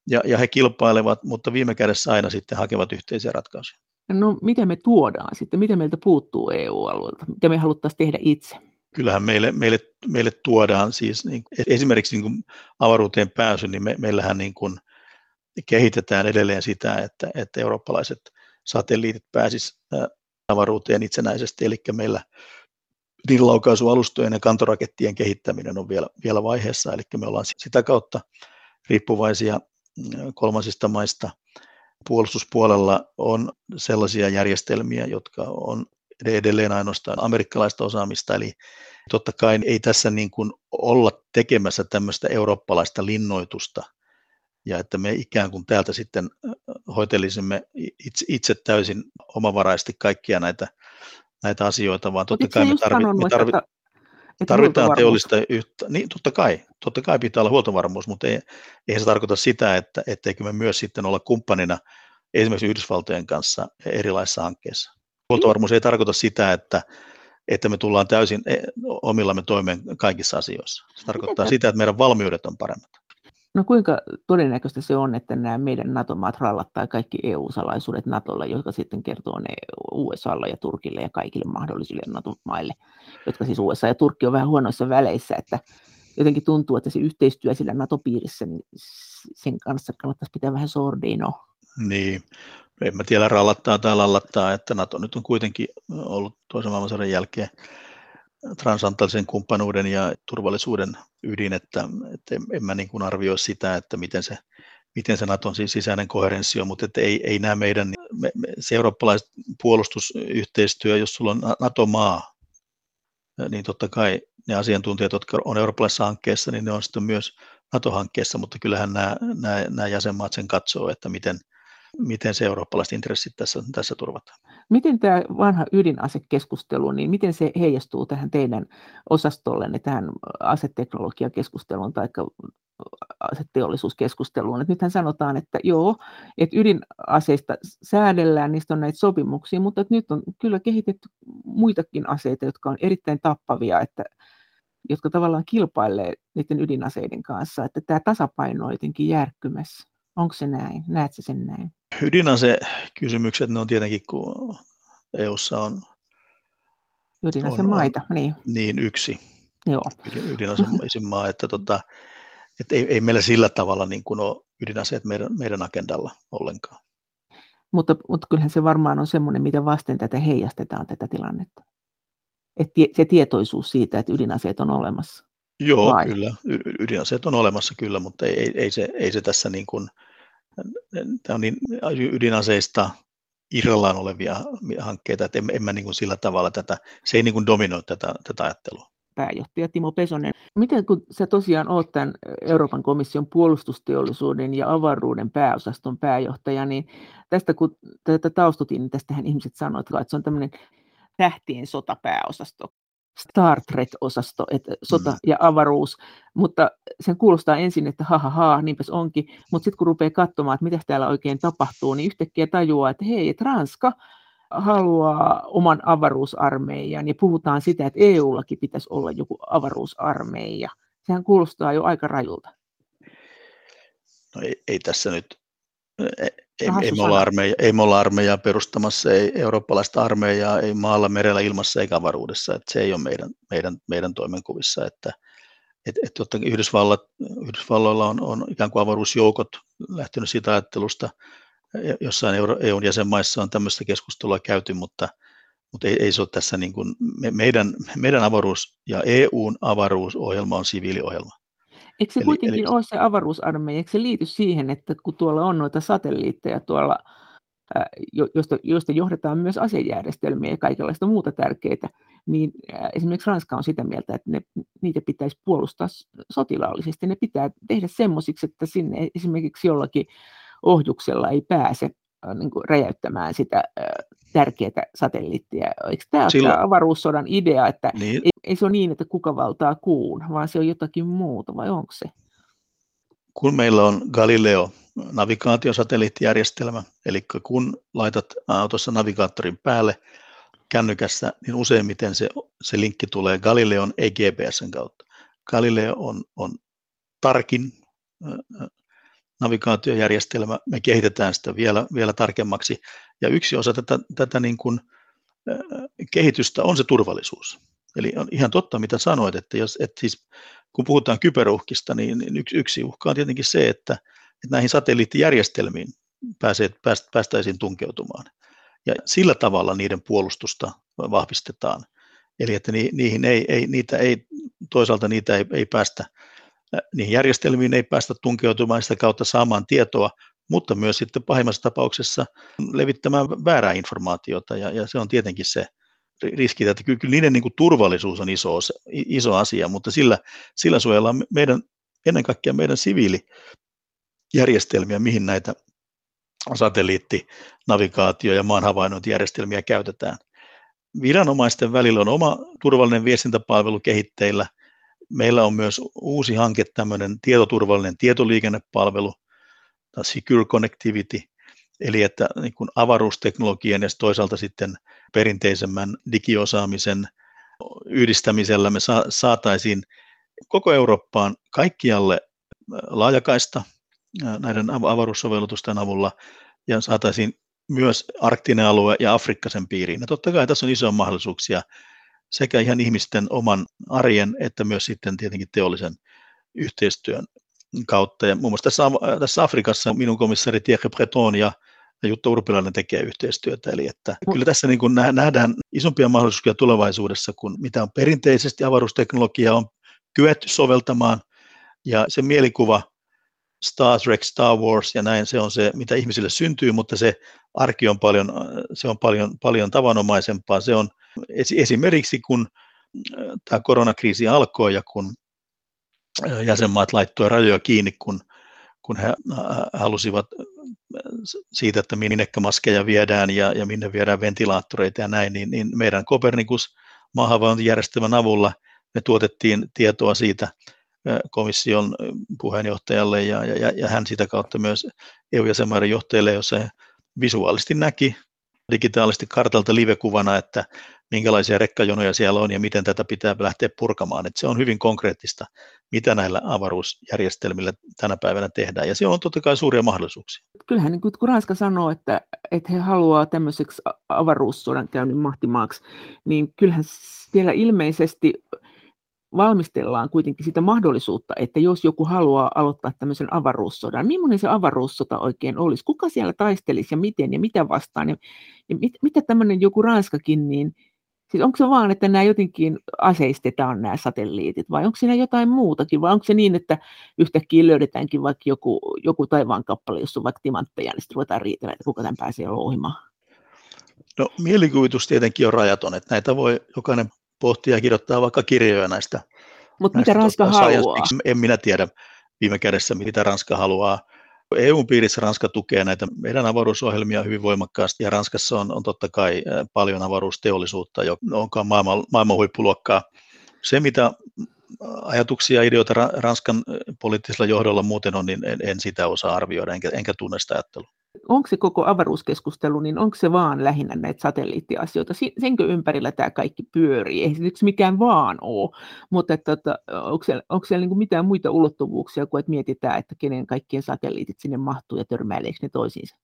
ja, ja he kilpailevat, mutta viime kädessä aina sitten hakevat yhteisiä ratkaisuja. No miten me tuodaan sitten, miten meiltä puuttuu EU-alueelta, mitä me haluttaisiin tehdä itse? Kyllähän meille, meille, meille tuodaan siis niin, esimerkiksi niin kuin avaruuteen pääsy, niin me, meillähän niin kuin kehitetään edelleen sitä, että, että eurooppalaiset satelliitit pääsisivät avaruuteen itsenäisesti, eli meillä laukaisualustojen ja kantorakettien kehittäminen on vielä, vielä vaiheessa, eli me ollaan sitä kautta riippuvaisia kolmansista maista. Puolustuspuolella on sellaisia järjestelmiä, jotka on edelleen ainoastaan amerikkalaista osaamista, eli totta kai ei tässä niin kuin olla tekemässä tämmöistä eurooppalaista linnoitusta, ja että me ikään kuin täältä sitten hoitelisimme itse, itse täysin omavaraisesti kaikkia näitä, näitä asioita, vaan totta kai me, tarvi, me, tarvi, Tarvitaan teollista yhtä, niin totta kai, totta kai pitää olla huoltovarmuus, mutta ei, eihän se tarkoita sitä, että etteikö me myös sitten olla kumppanina esimerkiksi Yhdysvaltojen kanssa erilaisissa hankkeissa. Huoltovarmuus ei tarkoita sitä, että, että me tullaan täysin e, omillamme toimeen kaikissa asioissa. Se tarkoittaa sitä, että meidän valmiudet on paremmat. No kuinka todennäköistä se on, että nämä meidän NATO-maat rallattaa kaikki EU-salaisuudet NATOlle, jotka sitten kertoo ne USAlle ja Turkille ja kaikille mahdollisille NATO-maille, jotka siis USA ja Turkki on vähän huonoissa väleissä, että jotenkin tuntuu, että se yhteistyö sillä NATO-piirissä, niin sen kanssa kannattaisi pitää vähän sordino. Niin, en mä tiedä rallattaa tai lallattaa, että NATO nyt on kuitenkin ollut toisen maailmansodan jälkeen transantallisen kumppanuuden ja turvallisuuden ydin, että, että en mä niin kuin arvioi sitä, että miten se, miten se Naton sisäinen koherenssi on, mutta että ei, ei nämä meidän, me, me, se eurooppalaiset puolustusyhteistyö, jos sulla on NATO-maa, niin totta kai ne asiantuntijat, jotka on eurooppalaisessa hankkeessa, niin ne on sitten myös NATO-hankkeessa, mutta kyllähän nämä, nämä, nämä jäsenmaat sen katsoo, että miten, miten se eurooppalaiset intressit tässä, tässä turvataan. Miten tämä vanha ydinasekeskustelu, niin miten se heijastuu tähän teidän osastollenne, tähän aseteknologiakeskusteluun tai aseteollisuuskeskusteluun. Et nythän sanotaan, että joo, että ydinaseista säädellään, niistä on näitä sopimuksia, mutta nyt on kyllä kehitetty muitakin aseita, jotka on erittäin tappavia, että, jotka tavallaan kilpailee niiden ydinaseiden kanssa, että tämä tasapaino on jotenkin järkkymässä. Onko se näin? Näetkö sen näin? Ydinase-kysymykset, ne on tietenkin, kun EUssa on ydinasemaita, on, niin. Niin, yksi. Joo. Ydinasemaisin maa, että, tota, että ei, ei meillä sillä tavalla niin kuin ole ydinaseet meidän, meidän agendalla ollenkaan. Mutta, mutta kyllähän se varmaan on semmoinen, mitä vasten tätä heijastetaan tätä tilannetta. Et se tietoisuus siitä, että ydinaseet on olemassa. Joo, Vai? kyllä. Ydinaseet on olemassa kyllä, mutta ei, ei, ei, se, ei se tässä niin kuin, tämä on niin ydinaseista irrallaan olevia hankkeita, että en, en mä niin kuin sillä tavalla tätä, se ei niin kuin dominoi tätä, tätä ajattelua. pääjohtaja Timo Pesonen. Miten kun sä tosiaan oot tämän Euroopan komission puolustusteollisuuden ja avaruuden pääosaston pääjohtaja, niin tästä kun tätä taustutin, niin tästähän ihmiset sanoivat, että se on tämmöinen tähtien sotapääosasto. Star Trek-osasto, että sota mm. ja avaruus, mutta sen kuulostaa ensin, että ha ha ha, niinpäs onkin, mutta sitten kun rupeaa katsomaan, että mitä täällä oikein tapahtuu, niin yhtäkkiä tajuaa, että hei, että Ranska haluaa oman avaruusarmeijan ja puhutaan sitä, että EUllakin pitäisi olla joku avaruusarmeija. Sehän kuulostaa jo aika rajulta. No ei, ei tässä nyt ei, ei, me olla armeija, ei me olla armeijaa perustamassa, ei eurooppalaista armeijaa, ei maalla, merellä, ilmassa eikä avaruudessa. Että se ei ole meidän, meidän, meidän toimenkuvissa. Että, et, et, että Yhdysvallat, Yhdysvalloilla on, on ikään kuin avaruusjoukot lähtenyt siitä ajattelusta. Jossain Euro, EUn jäsenmaissa on tämmöistä keskustelua käyty, mutta, mutta ei, ei se ole tässä niin kuin, me, meidän, meidän avaruus ja EUn avaruusohjelma on siviiliohjelma. Eikö se eli, kuitenkin eli... ole se avaruusarmeija, eikö se liity siihen, että kun tuolla on noita satelliitteja tuolla, joista, joista johdetaan myös asejärjestelmiä ja kaikenlaista muuta tärkeää, niin esimerkiksi Ranska on sitä mieltä, että ne, niitä pitäisi puolustaa sotilaallisesti. Ne pitää tehdä semmoisiksi, että sinne esimerkiksi jollakin ohjuksella ei pääse niin kuin räjäyttämään sitä tärkeää satelliittia. Eikö tämä Silloin... ole avaruussodan idea, että niin. ei, ei se ole niin, että kuka valtaa kuun, vaan se on jotakin muuta, vai onko se? Kun meillä on Galileo navigaatiosatelliittijärjestelmä, eli kun laitat autossa navigaattorin päälle kännykässä, niin useimmiten se, se linkki tulee Galileon, ei GPSn kautta. Galileo on, on tarkin navigaatiojärjestelmä, me kehitetään sitä vielä, vielä tarkemmaksi. Ja yksi osa tätä, tätä niin kuin, kehitystä on se turvallisuus. Eli on ihan totta, mitä sanoit, että, jos, että siis, kun puhutaan kyberuhkista, niin, niin yksi, yksi uhka on tietenkin se, että, että näihin satelliittijärjestelmiin pääsee, pääst, päästäisiin tunkeutumaan. Ja sillä tavalla niiden puolustusta vahvistetaan. Eli että niihin ei, ei, niitä ei, toisaalta niitä ei, ei päästä niihin järjestelmiin ei päästä tunkeutumaan sitä kautta saamaan tietoa, mutta myös sitten pahimmassa tapauksessa levittämään väärää informaatiota, ja, ja se on tietenkin se riski, että kyllä, niiden niin kuin turvallisuus on iso, iso asia, mutta sillä, sillä suojellaan meidän, ennen kaikkea meidän siviilijärjestelmiä, mihin näitä satelliitti, navigaatio- ja maanhavainnointijärjestelmiä käytetään. Viranomaisten välillä on oma turvallinen viestintäpalvelu kehitteillä, Meillä on myös uusi hanke, tämmöinen tietoturvallinen tietoliikennepalvelu, tai Secure Connectivity, eli että niin kuin avaruusteknologian ja toisaalta sitten perinteisemmän digiosaamisen yhdistämisellä me saataisiin koko Eurooppaan kaikkialle laajakaista näiden avaruussovellutusten avulla ja saataisiin myös arktinen alue ja Afrikka sen piiriin. Ja totta kai tässä on isoja mahdollisuuksia sekä ihan ihmisten oman arjen että myös sitten tietenkin teollisen yhteistyön kautta. Ja muun muassa tässä, tässä Afrikassa minun komissari Thierry Breton ja Jutta Urpilainen tekee yhteistyötä. Eli että kyllä tässä niin kuin nähdään isompia mahdollisuuksia tulevaisuudessa kuin mitä on perinteisesti avaruusteknologia on kyetty soveltamaan. Ja se mielikuva Star Trek, Star Wars ja näin, se on se, mitä ihmisille syntyy, mutta se arki on paljon, se on paljon, paljon tavanomaisempaa. Se on esimerkiksi kun äh, tämä koronakriisi alkoi ja kun äh, jäsenmaat laittoivat rajoja kiinni, kun, kun he äh, halusivat siitä, että minne maskeja viedään ja, ja minne viedään ventilaattoreita ja näin, niin, niin meidän Copernicus maahanvaihtojärjestelmän avulla me tuotettiin tietoa siitä komission puheenjohtajalle ja, ja, ja hän sitä kautta myös EU-jäsenmaiden johtajille, jossa he visuaalisesti näki digitaalisesti kartalta livekuvana, että minkälaisia rekkajonoja siellä on ja miten tätä pitää lähteä purkamaan. Että se on hyvin konkreettista, mitä näillä avaruusjärjestelmillä tänä päivänä tehdään. Ja se on totta kai suuria mahdollisuuksia. Kyllähän niin kun Ranska sanoo, että, että he haluaa tämmöiseksi avaruussodan käynnin mahtimaaksi, niin kyllähän siellä ilmeisesti valmistellaan kuitenkin sitä mahdollisuutta, että jos joku haluaa aloittaa tämmöisen avaruussodan, millainen se avaruussota oikein olisi? Kuka siellä taistelisi ja miten ja mitä vastaan? Ja, ja mit, mitä tämmöinen joku Ranskakin, niin siis onko se vaan, että nämä jotenkin aseistetaan nämä satelliitit vai onko siinä jotain muutakin vai onko se niin, että yhtäkkiä löydetäänkin vaikka joku, joku taivaan kappale, jossa on vaikka timantteja, niin sitten ruvetaan riitellä, että kuka tämän pääsee louhimaan? No mielikuvitus tietenkin on rajaton, että näitä voi jokainen pohtia ja kirjoittaa vaikka kirjoja näistä. Mutta mitä Ranska haluaa? En minä tiedä viime kädessä, mitä Ranska haluaa. EU-piirissä Ranska tukee näitä meidän avaruusohjelmia hyvin voimakkaasti ja Ranskassa on, on totta kai paljon avaruusteollisuutta, joka on maailman, maailman huippuluokkaa. Se, mitä ajatuksia ja ideoita Ranskan poliittisella johdolla muuten on, niin en, en sitä osaa arvioida, enkä, enkä tunne sitä ajattelua. Onko se koko avaruuskeskustelu, niin onko se vaan lähinnä näitä satelliittiasioita? Senkö ympärillä tämä kaikki pyörii? Ei se mikään vaan ole, mutta että, että, onko siellä, onko siellä niin mitään muita ulottuvuuksia kuin että mietitään, että kenen kaikkien satelliitit sinne mahtuu ja törmäileekö ne toisiinsa?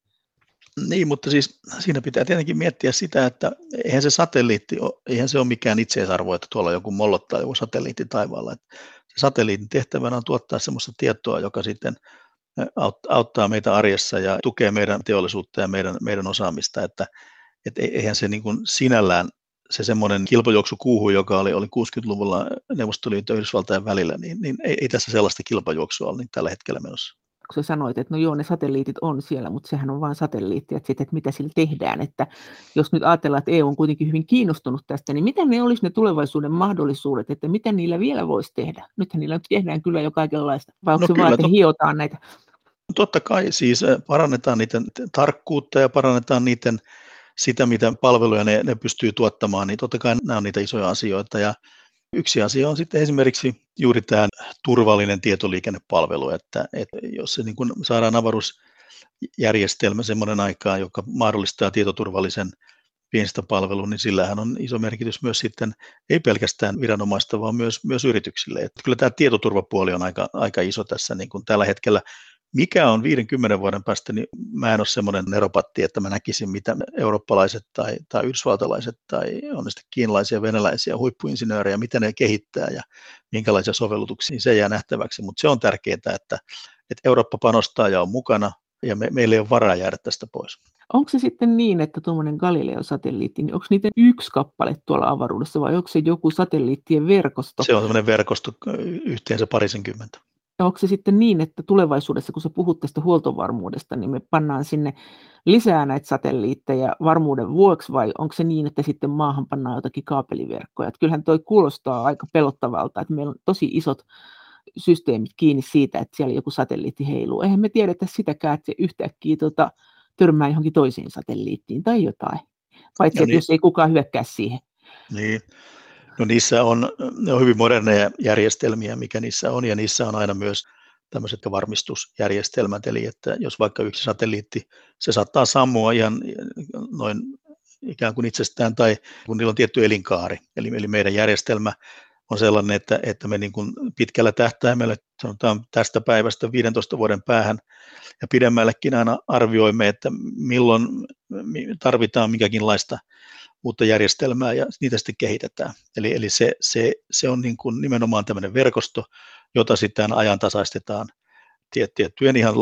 Niin, mutta siis siinä pitää tietenkin miettiä sitä, että eihän se satelliitti, ole, eihän se ole mikään itseisarvo, että tuolla joku mollottaa joku satelliitti taivaalla. Että se satelliitin tehtävänä on tuottaa sellaista tietoa, joka sitten auttaa meitä arjessa ja tukee meidän teollisuutta ja meidän, meidän osaamista, että, että eihän se niin kuin sinällään se semmoinen kilpajuoksukuuhu, joka oli, oli 60-luvulla Neuvostoliiton ja Yhdysvaltain välillä, niin, niin ei, ei tässä sellaista kilpajuoksua ole niin tällä hetkellä menossa kun sä sanoit, että no joo, ne satelliitit on siellä, mutta sehän on vain satelliitti, että, sitten, että mitä sillä tehdään. Että jos nyt ajatellaan, että EU on kuitenkin hyvin kiinnostunut tästä, niin mitä ne olisi ne tulevaisuuden mahdollisuudet, että mitä niillä vielä voisi tehdä? Nythän niillä nyt tehdään kyllä jo kaikenlaista, vai onko no se kyllä, vaan, että hiotaan näitä? Totta kai, siis parannetaan niiden tarkkuutta ja parannetaan niiden sitä, mitä palveluja ne, ne pystyy tuottamaan, niin totta kai nämä on niitä isoja asioita. Ja Yksi asia on sitten esimerkiksi juuri tämä turvallinen tietoliikennepalvelu, että, että jos se niin kuin saadaan avaruusjärjestelmä semmoinen aikaan, joka mahdollistaa tietoturvallisen viestintäpalvelun, niin sillähän on iso merkitys myös sitten, ei pelkästään viranomaista, vaan myös, myös yrityksille. Että kyllä tämä tietoturvapuoli on aika, aika iso tässä niin kuin tällä hetkellä mikä on 50 vuoden päästä, niin mä en ole semmoinen neropatti, että mä näkisin, mitä eurooppalaiset tai, tai yhdysvaltalaiset tai on sitten kiinalaisia, venäläisiä huippuinsinöörejä, mitä ne kehittää ja minkälaisia sovellutuksia, niin se jää nähtäväksi. Mutta se on tärkeää, että, että Eurooppa panostaa ja on mukana ja me, meillä ei ole varaa jäädä tästä pois. Onko se sitten niin, että tuommoinen Galileo-satelliitti, niin onko niitä yksi kappale tuolla avaruudessa vai onko se joku satelliittien verkosto? Se on semmoinen verkosto yhteensä parisenkymmentä onko se sitten niin, että tulevaisuudessa, kun sä puhut tästä huoltovarmuudesta, niin me pannaan sinne lisää näitä satelliitteja varmuuden vuoksi, vai onko se niin, että sitten maahan pannaan jotakin kaapeliverkkoja? Että kyllähän toi kuulostaa aika pelottavalta, että meillä on tosi isot systeemit kiinni siitä, että siellä joku satelliitti heiluu. Eihän me tiedetä sitäkään, että se yhtäkkiä tota, törmää johonkin toisiin satelliittiin tai jotain. Paitsi, no että niin. jos ei kukaan hyökkää siihen. Niin, No niissä on, ne on hyvin moderneja järjestelmiä, mikä niissä on, ja niissä on aina myös tämmöiset varmistusjärjestelmät, eli että jos vaikka yksi satelliitti, se saattaa sammua ihan noin ikään kuin itsestään, tai kun niillä on tietty elinkaari, eli, eli meidän järjestelmä on sellainen, että, että me niin kuin pitkällä tähtäimellä, sanotaan tästä päivästä 15 vuoden päähän ja pidemmällekin aina arvioimme, että milloin tarvitaan mikäkinlaista uutta järjestelmää ja niitä sitten kehitetään. Eli, eli se, se, se on niin kuin nimenomaan tämmöinen verkosto, jota sitten ajantasaistetaan tiettyjen ihan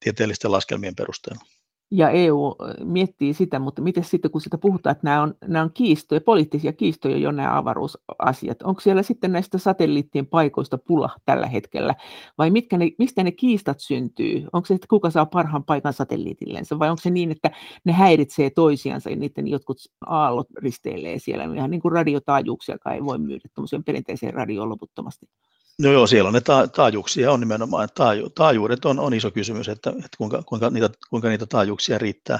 tieteellisten laskelmien perusteella ja EU miettii sitä, mutta miten sitten kun sitä puhutaan, että nämä on, nämä on kiistoja, poliittisia kiistoja jo nämä avaruusasiat, onko siellä sitten näistä satelliittien paikoista pula tällä hetkellä, vai mitkä ne, mistä ne kiistat syntyy? Onko se, että kuka saa parhaan paikan satelliitillensä, vai onko se niin, että ne häiritsee toisiansa ja niiden jotkut aallot risteilee siellä, ihan niin kuin radiotaajuuksia, ei voi myydä tuommoiseen perinteiseen radioon loputtomasti? No joo, siellä on ne ta- taajuuksia on nimenomaan. Taaju- taajuudet on, on iso kysymys, että, että kuinka, kuinka, niitä, kuinka niitä taajuuksia riittää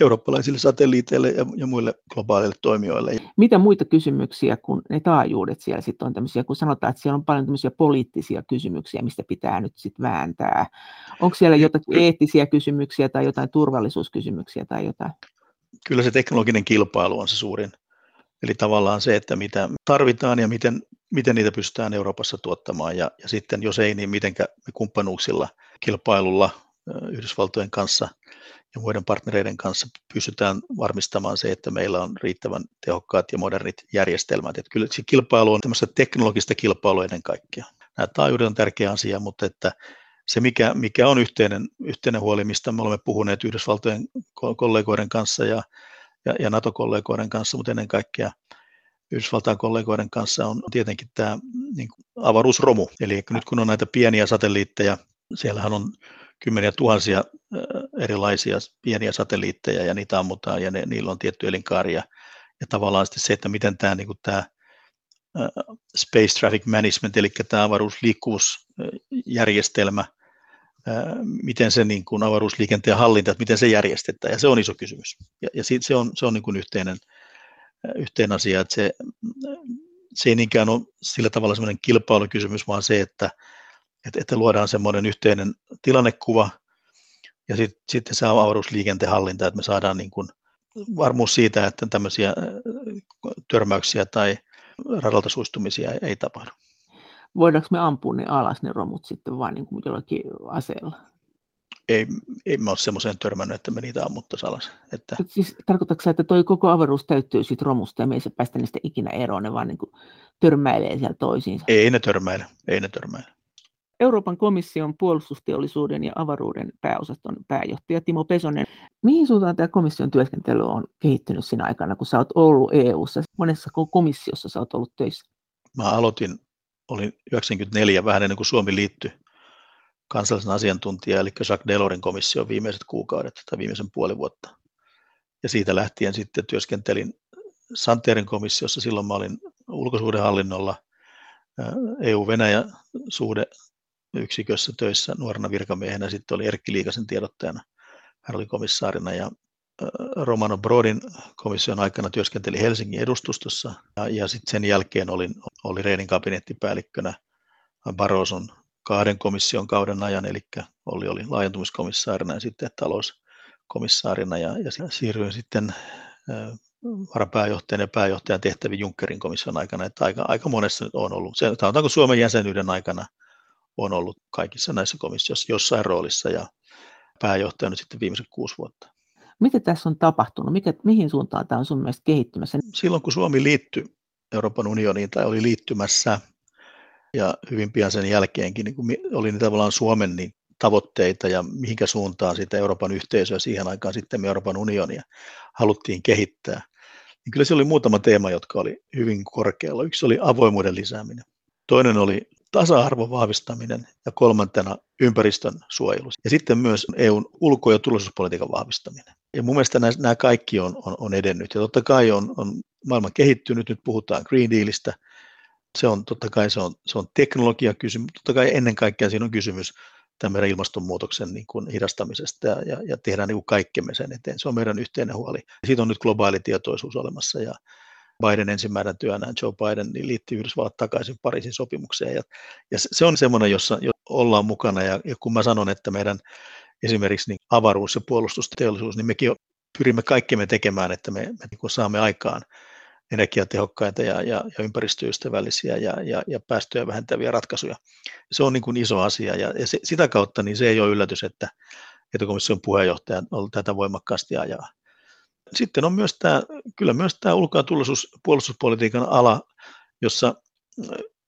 eurooppalaisille satelliiteille ja, ja muille globaaleille toimijoille. Mitä muita kysymyksiä kuin ne taajuudet siellä sitten on tämmöisiä, kun sanotaan, että siellä on paljon tämmöisiä poliittisia kysymyksiä, mistä pitää nyt sitten vääntää. Onko siellä jotakin eettisiä kysymyksiä tai jotain turvallisuuskysymyksiä tai jotain? Kyllä se teknologinen kilpailu on se suurin. Eli tavallaan se, että mitä tarvitaan ja miten miten niitä pystytään Euroopassa tuottamaan ja, ja sitten jos ei, niin miten me kumppanuuksilla, kilpailulla Yhdysvaltojen kanssa ja muiden partnereiden kanssa pystytään varmistamaan se, että meillä on riittävän tehokkaat ja modernit järjestelmät. Että kyllä se kilpailu on tämmöistä teknologista kilpailua ennen kaikkea. Nämä taajuudet on tärkeä asia, mutta että se, mikä, mikä on yhteinen, yhteinen huoli, mistä me olemme puhuneet Yhdysvaltojen kollegoiden kanssa ja, ja, ja NATO-kollegoiden kanssa, mutta ennen kaikkea Yhdysvaltain kollegoiden kanssa on tietenkin tämä niin kuin avaruusromu. Eli nyt kun on näitä pieniä satelliitteja, siellähän on kymmeniä tuhansia erilaisia pieniä satelliitteja ja niitä ammutaan ja ne, niillä on tietty elinkaari ja, ja tavallaan sitten se, että miten tämä, niin kuin tämä Space Traffic Management, eli tämä avaruusliikkuvuusjärjestelmä, miten se niin kuin avaruusliikenteen hallinta, että miten se järjestetään, ja se on iso kysymys. Ja, ja se on, se on niin kuin yhteinen, yhteinen asia, että se, se ei niinkään ole sillä tavalla semmoinen kilpailukysymys, vaan se, että, että, että luodaan semmoinen yhteinen tilannekuva, ja sitten sit se avaruusliikenteen hallinta, että me saadaan niin kuin varmuus siitä, että tämmöisiä törmäyksiä tai radalta suistumisia ei, ei tapahdu. Voidaanko me ampua ne alas ne romut sitten vain niin kuin jollakin aseella? Ei, ei mä ole semmoiseen törmännyt, että me niitä ammuttaisiin alas. Että... Siis, tarkoitatko että toi koko avaruus täyttyy siitä romusta ja me ei se päästä niistä ikinä eroon, ne vaan niin kuin törmäilee siellä toisiinsa? Ei ne törmäile, ei ne törmäile. Euroopan komission puolustusteollisuuden ja avaruuden pääosaston pääjohtaja Timo Pesonen. Mihin suuntaan tämä komission työskentely on kehittynyt siinä aikana, kun sä oot ollut EU-ssa? Monessa komissiossa sä oot ollut töissä? Mä aloitin, olin 94 vähän ennen kuin Suomi liittyi kansallisen asiantuntija, eli Jacques Delorin komission viimeiset kuukaudet tai viimeisen puoli vuotta. Ja siitä lähtien sitten työskentelin Santerin komissiossa, silloin mä olin ulkosuhdehallinnolla, EU-Venäjä-suhde yksikössä töissä nuorena virkamiehenä, sitten oli Erkki Liikasen tiedottajana, hän oli komissaarina ja Romano Brodin komission aikana työskenteli Helsingin edustustossa. Ja, ja sitten sen jälkeen olin, oli Reenin kabinettipäällikkönä Baroson kahden komission kauden ajan, eli oli, oli laajentumiskomissaarina ja sitten talouskomissaarina. Ja, ja siirryin sitten varapääjohtajan ja pääjohtajan tehtäviin Junckerin komission aikana, että aika, aika monessa on ollut. Sanotaanko Suomen jäsenyyden aikana on ollut kaikissa näissä komissioissa jossain roolissa. Ja pääjohtaja nyt sitten viimeiset kuusi vuotta. Mitä tässä on tapahtunut? Mikä, mihin suuntaan tämä on sun mielestä kehittymässä? Silloin kun Suomi liittyi Euroopan unioniin tai oli liittymässä ja hyvin pian sen jälkeenkin niin kun oli niin tavallaan Suomen niin tavoitteita ja mihinkä suuntaan sitä Euroopan yhteisöä siihen aikaan sitten Euroopan unionia haluttiin kehittää, niin kyllä se oli muutama teema, jotka oli hyvin korkealla. Yksi oli avoimuuden lisääminen. Toinen oli tasa-arvon vahvistaminen ja kolmantena ympäristön suojelu. Ja sitten myös EUn ulko- ja turvallisuuspolitiikan vahvistaminen. Ja mun mielestä nämä, nämä kaikki on, on, on edennyt. Ja totta kai on, on maailma kehittynyt, nyt puhutaan Green Dealista. Se on totta kai se on, se on teknologiakysymys, totta kai ennen kaikkea siinä on kysymys tämän ilmastonmuutoksen niin kuin hidastamisesta ja, ja, ja tehdään niin kuin kaikkemme sen eteen. Se on meidän yhteinen huoli. Siitä on nyt globaali tietoisuus olemassa ja, Biden ensimmäinen työnä, Joe Biden, niin liittyy Yhdysvallat takaisin Pariisin sopimukseen. Ja, ja se on semmoinen, jossa ollaan mukana. Ja, ja kun mä sanon, että meidän esimerkiksi niin avaruus- ja puolustusteollisuus, niin mekin pyrimme kaikkemme tekemään, että me, me niin saamme aikaan energiatehokkaita ja, ja, ja ympäristöystävällisiä ja, ja, ja päästöjä vähentäviä ratkaisuja. Se on niin kuin iso asia ja, ja se, sitä kautta niin se ei ole yllätys, että, että komission puheenjohtaja on tätä voimakkaasti ajaa. Sitten on myös tämä, kyllä myös tämä ulko- ja puolustuspolitiikan ala, jossa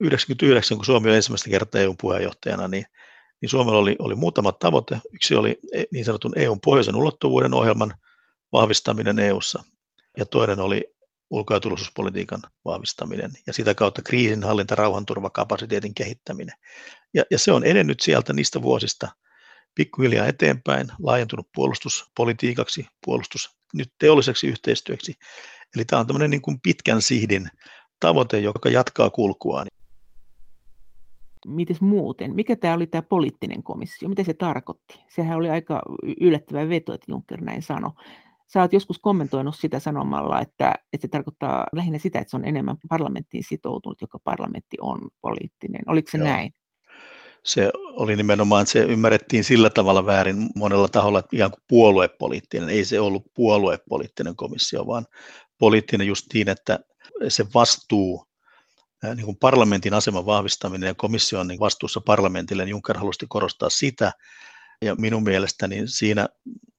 99, kun Suomi oli ensimmäistä kertaa EUn puheenjohtajana, niin, niin Suomella oli, oli muutama tavoite. Yksi oli e, niin sanotun EUn pohjoisen ulottuvuuden ohjelman vahvistaminen EUssa, ja toinen oli ulko- ja turvallisuuspolitiikan vahvistaminen ja sitä kautta kriisinhallinta, rauhanturvakapasiteetin kehittäminen. Ja, ja se on edennyt sieltä niistä vuosista pikkuhiljaa eteenpäin, laajentunut puolustuspolitiikaksi, puolustus nyt teolliseksi yhteistyöksi. Eli tämä on tämmöinen niin kuin pitkän sihdin tavoite, joka jatkaa kulkuaan. Mites muuten? Mikä tämä oli tämä poliittinen komissio? Mitä se tarkoitti? Sehän oli aika yllättävä veto, että Juncker näin sanoi. Sä oot joskus kommentoinut sitä sanomalla, että, että se tarkoittaa lähinnä sitä, että se on enemmän parlamenttiin sitoutunut, joka parlamentti on poliittinen. Oliko se Joo. näin? se oli nimenomaan, että se ymmärrettiin sillä tavalla väärin monella taholla, että ihan kuin puoluepoliittinen. Ei se ollut puoluepoliittinen komissio, vaan poliittinen just niin, että se vastuu, niin kuin parlamentin aseman vahvistaminen ja komission niin vastuussa parlamentille, niin Juncker halusi korostaa sitä. Ja minun mielestäni siinä,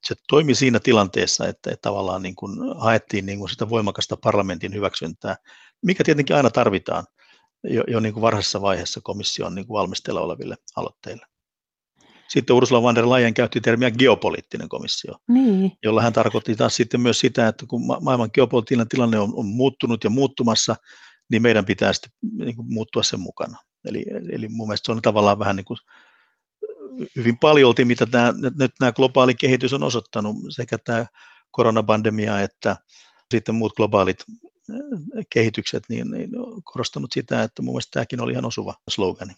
se toimi siinä tilanteessa, että, että tavallaan niin kuin haettiin niin kuin sitä voimakasta parlamentin hyväksyntää, mikä tietenkin aina tarvitaan jo, jo niin kuin varhaisessa vaiheessa komission niin kuin valmistella oleville aloitteille. Sitten Ursula von der Leyen käytti termiä geopoliittinen komissio, niin. jolla hän tarkoitti taas sitten myös sitä, että kun maailman geopoliittinen tilanne on, on muuttunut ja muuttumassa, niin meidän pitää sitten niin kuin muuttua sen mukana. Eli, eli mun mielestä se on tavallaan vähän niin kuin hyvin paljolti, mitä tämä, nyt nämä globaali kehitys on osoittanut, sekä tämä koronapandemia että sitten muut globaalit kehitykset, niin, niin korostanut sitä, että mun mielestä tämäkin oli ihan osuva slogani.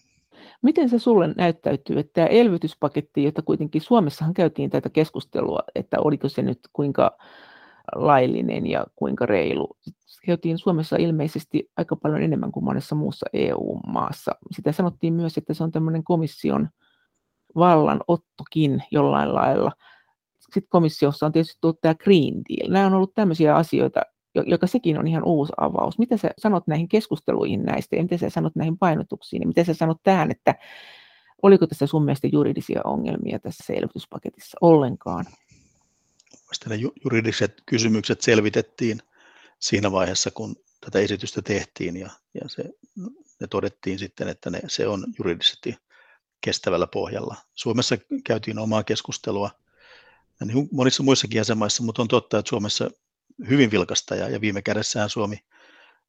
Miten se sulle näyttäytyy, että tämä elvytyspaketti, jota kuitenkin Suomessahan käytiin tätä keskustelua, että oliko se nyt kuinka laillinen ja kuinka reilu. Käytiin Suomessa ilmeisesti aika paljon enemmän kuin monessa muussa EU-maassa. Sitä sanottiin myös, että se on tämmöinen komission vallanottokin jollain lailla. Sitten komissiossa on tietysti tullut tämä Green Deal. Nämä on ollut tämmöisiä asioita, joka sekin on ihan uusi avaus. Mitä sä sanot näihin keskusteluihin näistä ja mitä sä sanot näihin painotuksiin ja mitä sä sanot tähän, että oliko tässä sun mielestä juridisia ongelmia tässä selvityspaketissa ollenkaan? Ne juridiset kysymykset selvitettiin siinä vaiheessa, kun tätä esitystä tehtiin ja, ja se, ne todettiin sitten, että ne, se on juridisesti kestävällä pohjalla. Suomessa käytiin omaa keskustelua, niin monissa muissakin jäsenmaissa, mutta on totta, että Suomessa hyvin vilkasta ja, ja viime kädessään Suomi,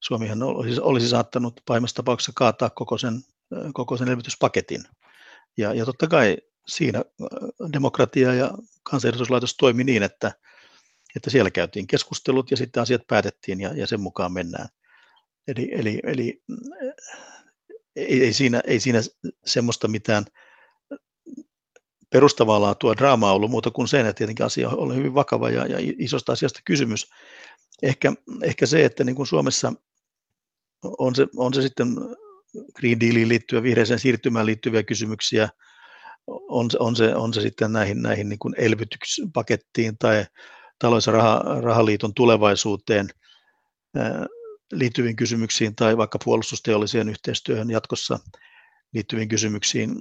Suomihan olisi, olisi saattanut pahimmassa tapauksessa kaataa koko sen, koko sen elvytyspaketin. Ja, ja totta kai siinä demokratia ja kansanedustuslaitos toimi niin, että, että siellä käytiin keskustelut ja sitten asiat päätettiin ja, ja sen mukaan mennään. Eli, eli, eli ei, ei, siinä, ei siinä semmoista mitään perustavaa laatua draamaa ollut muuta kuin sen, että tietenkin asia on hyvin vakava ja, ja isosta asiasta kysymys. Ehkä, ehkä se, että niin kuin Suomessa on se, on se sitten Green Dealiin liittyvä, vihreiseen siirtymään liittyviä kysymyksiä, on, on, se, on se sitten näihin, näihin niin kuin elvytyspakettiin tai talous- ja raha, rahaliiton tulevaisuuteen liittyviin kysymyksiin tai vaikka puolustusteolliseen yhteistyöhön jatkossa liittyviin kysymyksiin,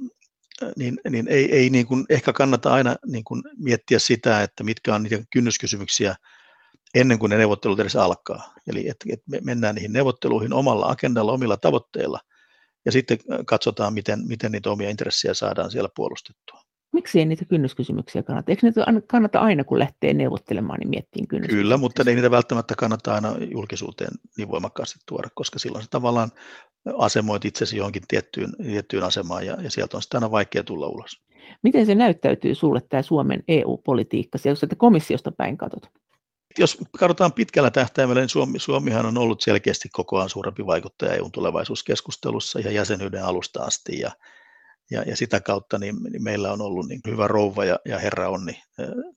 niin, niin ei, ei niin kuin ehkä kannata aina niin kuin miettiä sitä, että mitkä on niitä kynnyskysymyksiä ennen kuin ne neuvottelut edes alkaa. Eli että, me mennään niihin neuvotteluihin omalla agendalla, omilla tavoitteilla, ja sitten katsotaan, miten, miten niitä omia intressejä saadaan siellä puolustettua. Miksi ei niitä kynnyskysymyksiä kannata? Eikö niitä kannata aina, kun lähtee neuvottelemaan, niin miettiin kynnyskysymyksiä? Kyllä, mutta ei niitä välttämättä kannata aina julkisuuteen niin voimakkaasti tuoda, koska silloin se tavallaan asemoit itsesi johonkin tiettyyn, tiettyyn asemaan ja, ja sieltä on sitten aina vaikea tulla ulos. Miten se näyttäytyy sulle tämä Suomen EU-politiikka, jos että komissiosta päin katsot? Jos katsotaan pitkällä tähtäimellä, niin Suomi, Suomihan on ollut selkeästi kokoaan suurempi vaikuttaja EUn tulevaisuuskeskustelussa ja jäsenyyden alusta asti. Ja, ja, ja sitä kautta niin, niin meillä on ollut niin hyvä rouva ja, ja herra onni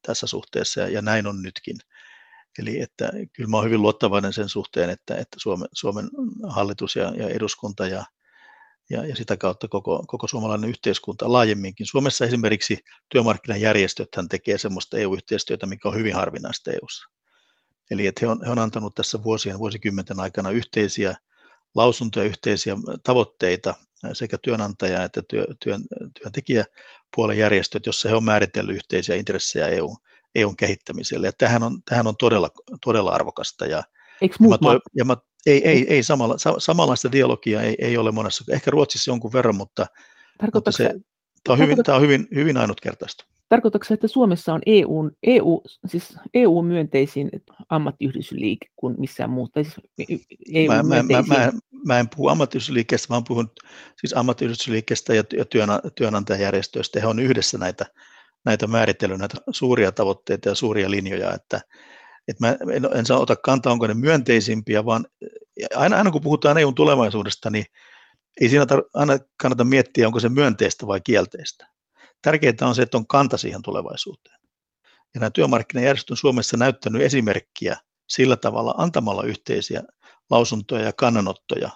tässä suhteessa ja, ja näin on nytkin. Eli että kyllä mä olen hyvin luottavainen sen suhteen, että, että Suomen, Suomen hallitus ja, ja eduskunta ja, ja, ja sitä kautta koko, koko suomalainen yhteiskunta laajemminkin. Suomessa esimerkiksi työmarkkinajärjestöt tekee sellaista EU-yhteistyötä, mikä on hyvin harvinaista EUssa. Eli että he on, he on antanut tässä vuosien, vuosikymmenten aikana yhteisiä lausuntoja, yhteisiä tavoitteita sekä työnantaja- että työ, työn, työntekijäpuolen järjestöt, jossa he on määritellyt yhteisiä intressejä EU, EUn kehittämiselle. Ja tähän on, tähän on todella, todella arvokasta. Ja, Eikö ja mä, toi, ja mä, ei, ei, ei samalla, samanlaista dialogia ei, ei ole monessa, ehkä Ruotsissa jonkun verran, mutta, mutta se, tämä on, hyvin, tämä on hyvin, hyvin ainutkertaista. Tarkoitatko että Suomessa on EU, EU, siis EU-myönteisin ammattiyhdistysliike kuin missään muuta? Siis EU mä, mä, mä, mä, mä en puhu ammattiyhdistysliikkeestä, vaan puhun siis ammattiyhdistysliikkeestä ja työnantajajärjestöistä. He on yhdessä näitä, näitä määritellyt, näitä suuria tavoitteita ja suuria linjoja, että, että mä en, en saa ottaa kantaa, onko ne myönteisimpiä, vaan aina, aina kun puhutaan EUn tulevaisuudesta, niin ei siinä tar- aina kannata miettiä, onko se myönteistä vai kielteistä Tärkeintä on se, että on kanta siihen tulevaisuuteen. Ja nämä työmarkkinajärjestöt on Suomessa näyttänyt esimerkkiä sillä tavalla antamalla yhteisiä lausuntoja ja kannanottoja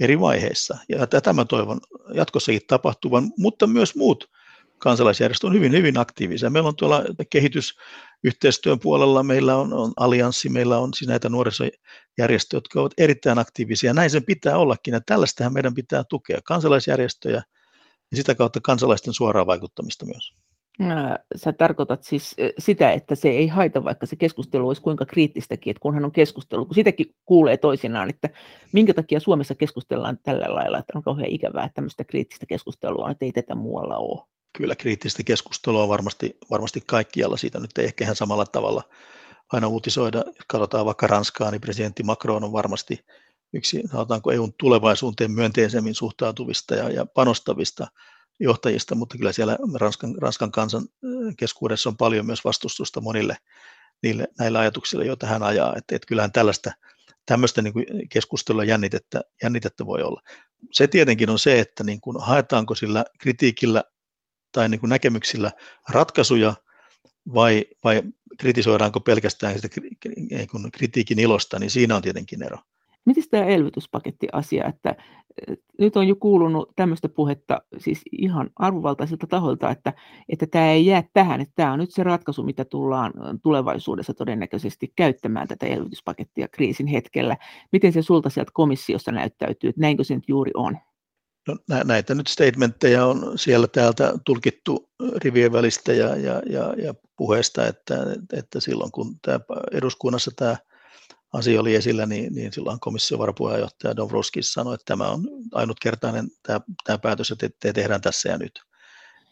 eri vaiheissa. Ja tätä mä toivon jatkossakin tapahtuvan, mutta myös muut kansalaisjärjestöt on hyvin, hyvin aktiivisia. Meillä on tuolla kehitysyhteistyön puolella, meillä on, on allianssi, meillä on siis näitä nuorisojärjestöjä, jotka ovat erittäin aktiivisia. Näin sen pitää ollakin, ja tällaistähän meidän pitää tukea kansalaisjärjestöjä, ja sitä kautta kansalaisten suoraa vaikuttamista myös. Sä tarkoitat siis sitä, että se ei haita, vaikka se keskustelu olisi kuinka kriittistäkin, että kunhan on keskustelu, kun sitäkin kuulee toisinaan, että minkä takia Suomessa keskustellaan tällä lailla, että on kauhean ikävää, että tämmöistä kriittistä keskustelua on, että ei tätä muualla ole. Kyllä kriittistä keskustelua on varmasti, varmasti kaikkialla, siitä nyt ei ehkä ihan samalla tavalla aina uutisoida. Jos katsotaan vaikka Ranskaa, niin presidentti Macron on varmasti yksi, sanotaanko EUn tulevaisuuteen myönteisemmin suhtautuvista ja, ja panostavista johtajista, mutta kyllä siellä Ranskan, Ranskan kansan keskuudessa on paljon myös vastustusta monille niille, näille ajatuksille, joita hän ajaa. Että, että kyllähän tällaista, tämmöistä niin keskustelua jännitettä, jännitettä voi olla. Se tietenkin on se, että niin kuin haetaanko sillä kritiikillä tai niin kuin näkemyksillä ratkaisuja vai, vai kritisoidaanko pelkästään sitä kritiikin ilosta, niin siinä on tietenkin ero. Miten tämä elvytyspaketti-asia, että nyt on jo kuulunut tämmöistä puhetta siis ihan arvovaltaisilta tahoilta, että, että tämä ei jää tähän, että tämä on nyt se ratkaisu, mitä tullaan tulevaisuudessa todennäköisesti käyttämään tätä elvytyspakettia kriisin hetkellä. Miten se sulta sieltä komissiossa näyttäytyy, että näinkö se nyt juuri on? No, näitä nyt statementteja on siellä täältä tulkittu rivien välistä ja, ja, ja, ja puheesta, että, että silloin kun tämä eduskunnassa tämä asia oli esillä, niin, niin silloin komission varapuheenjohtaja Dombrovskis sanoi, että tämä on ainutkertainen tämä, tämä päätös, että te tehdään tässä ja nyt.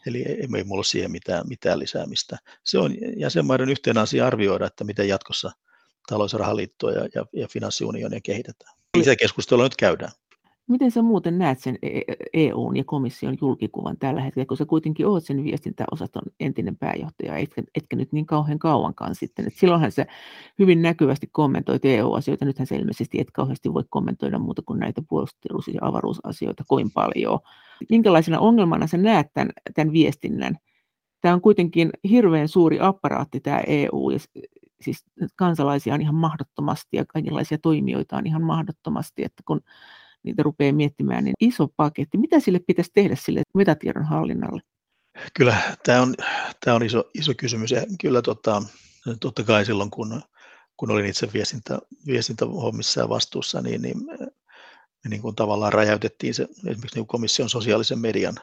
Eli ei, ei mulla ole siihen mitään, mitään lisäämistä. Se on jäsenmaiden yhteen asia arvioida, että miten jatkossa talous- ja rahaliittoa ja, ja, ja finanssiunionia kehitetään. keskustelua nyt käydään. Miten sä muuten näet sen EUn e ja komission julkikuvan tällä hetkellä, kun sä kuitenkin oot sen viestintäosaston entinen pääjohtaja, etkä, etkä nyt niin kauhean kauankaan sitten. Et silloinhan sä hyvin näkyvästi kommentoit EU-asioita, nythän sä ilmeisesti et kauheasti voi kommentoida muuta kuin näitä puolustus- ja avaruusasioita kovin paljon. Minkälaisena ongelmana sä näet tämän, tämän viestinnän? Tämä on kuitenkin hirveän suuri apparaatti tämä EU, ja siis kansalaisia on ihan mahdottomasti ja kaikenlaisia toimijoita on ihan mahdottomasti, että kun niitä rupeaa miettimään, niin iso paketti. Mitä sille pitäisi tehdä sille metatiedon hallinnalle? Kyllä, tämä on, tämä on iso, iso kysymys ja kyllä tota, totta kai silloin, kun, kun olin itse viestintä, viestintähommissa ja vastuussa, niin, niin, niin kuin tavallaan räjäytettiin se esimerkiksi niin komission sosiaalisen median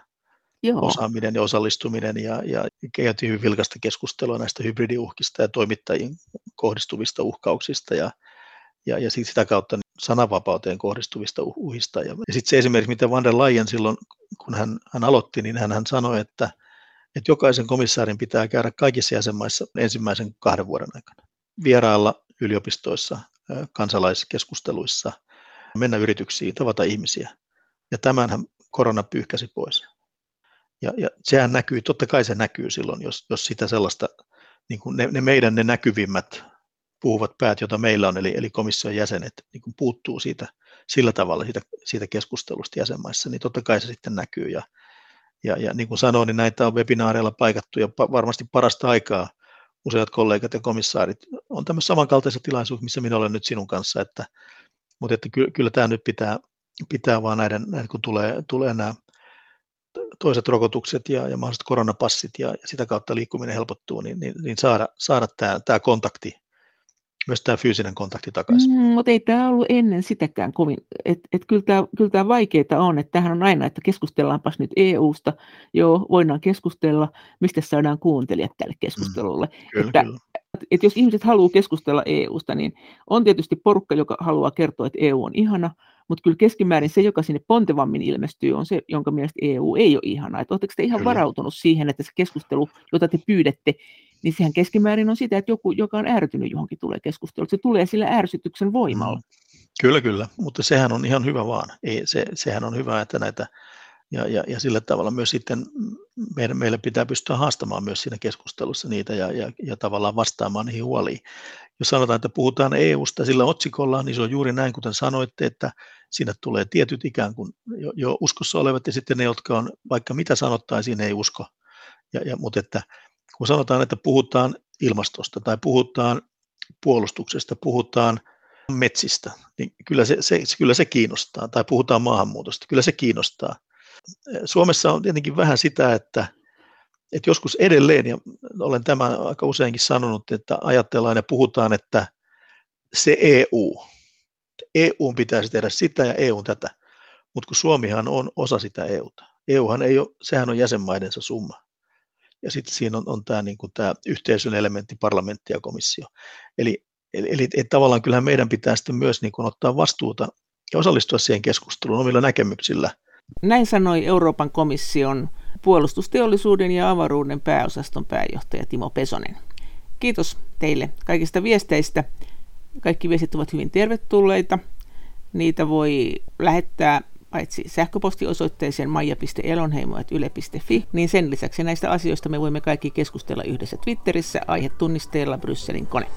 Joo. osaaminen ja osallistuminen ja, ja käytiin hyvin vilkasta keskustelua näistä hybridiuhkista ja toimittajiin kohdistuvista uhkauksista ja, ja, ja sitä kautta sananvapauteen kohdistuvista uhista. Ja, ja sitten se esimerkiksi, mitä Van der Leyen silloin, kun hän, hän aloitti, niin hän, hän sanoi, että, että jokaisen komissaarin pitää käydä kaikissa jäsenmaissa ensimmäisen kahden vuoden aikana. Vierailla yliopistoissa, kansalaiskeskusteluissa, mennä yrityksiin, tavata ihmisiä. Ja tämänhän korona pyyhkäsi pois. Ja, ja sehän näkyy, totta kai se näkyy silloin, jos, jos sitä sellaista, niin kuin ne, ne meidän ne näkyvimmät puhuvat päät, joita meillä on, eli, eli komission jäsenet, niin kun puuttuu siitä, sillä tavalla siitä, siitä keskustelusta jäsenmaissa, niin totta kai se sitten näkyy. Ja, ja, ja niin kuin sanoin, niin näitä on webinaareilla paikattu ja pa- varmasti parasta aikaa useat kollegat ja komissaarit on tämmöisessä samankaltaisessa tilaisuudessa, missä minä olen nyt sinun kanssa, että, mutta että kyllä, kyllä tämä nyt pitää, pitää vaan näiden, näiden kun tulee, tulee nämä toiset rokotukset ja, ja mahdolliset koronapassit ja, ja sitä kautta liikkuminen helpottuu, niin, niin, niin saada, saada tämä, tämä kontakti myös tämä fyysinen kontakti takaisin. Mm, mutta ei tämä ollut ennen sitäkään kovin. Et, et kyllä tämä kyllä tämä vaikeaa on, että tähän on aina, että keskustellaanpas nyt EU-sta. Joo, voidaan keskustella, mistä saadaan kuuntelijat tälle keskustelulle. Mm, kyllä, että, kyllä. Et jos ihmiset haluaa keskustella EUsta, niin on tietysti porukka, joka haluaa kertoa, että EU on ihana, mutta kyllä keskimäärin se, joka sinne pontevammin ilmestyy, on se, jonka mielestä EU ei ole ihana. Oletteko te ihan kyllä. varautunut siihen, että se keskustelu, jota te pyydätte, niin sehän keskimäärin on sitä, että joku, joka on ärtynyt johonkin, tulee keskusteluun. Se tulee sillä ärsytyksen voimalla. Mm. Kyllä, kyllä, mutta sehän on ihan hyvä vaan. Ei, se, sehän on hyvä, että näitä, ja, ja, ja sillä tavalla myös sitten meidän, meillä pitää pystyä haastamaan myös siinä keskustelussa niitä ja, ja, ja tavallaan vastaamaan niihin huoliin. Jos sanotaan, että puhutaan EU-sta sillä otsikolla, niin se on juuri näin, kuten sanoitte, että sinne tulee tietyt ikään kuin jo, jo uskossa olevat ja sitten ne, jotka on, vaikka mitä sanottaisiin, ei usko. Ja, ja, mutta että kun sanotaan, että puhutaan ilmastosta tai puhutaan puolustuksesta, puhutaan metsistä, niin kyllä se, se, kyllä se kiinnostaa, tai puhutaan maahanmuutosta, kyllä se kiinnostaa. Suomessa on tietenkin vähän sitä, että, että joskus edelleen, ja olen tämän aika useinkin sanonut, että ajatellaan ja puhutaan, että se EU, EU pitäisi tehdä sitä ja EU tätä, mutta kun Suomihan on osa sitä EUta. EUhan ei ole, sehän on jäsenmaidensa summa ja sitten siinä on, on tämä, niin kuin tämä yhteisön elementti, parlamentti ja komissio. Eli, eli, eli eli tavallaan kyllähän meidän pitää sitten myös niin kuin ottaa vastuuta ja osallistua siihen keskusteluun omilla näkemyksillä. Näin sanoi Euroopan komission puolustusteollisuuden ja avaruuden pääosaston pääjohtaja Timo Pesonen. Kiitos teille kaikista viesteistä. Kaikki viestit ovat hyvin tervetulleita. Niitä voi lähettää paitsi sähköpostiosoitteeseen maija.elonheimo.yle.fi, niin sen lisäksi näistä asioista me voimme kaikki keskustella yhdessä Twitterissä aihetunnisteella Brysselin kone.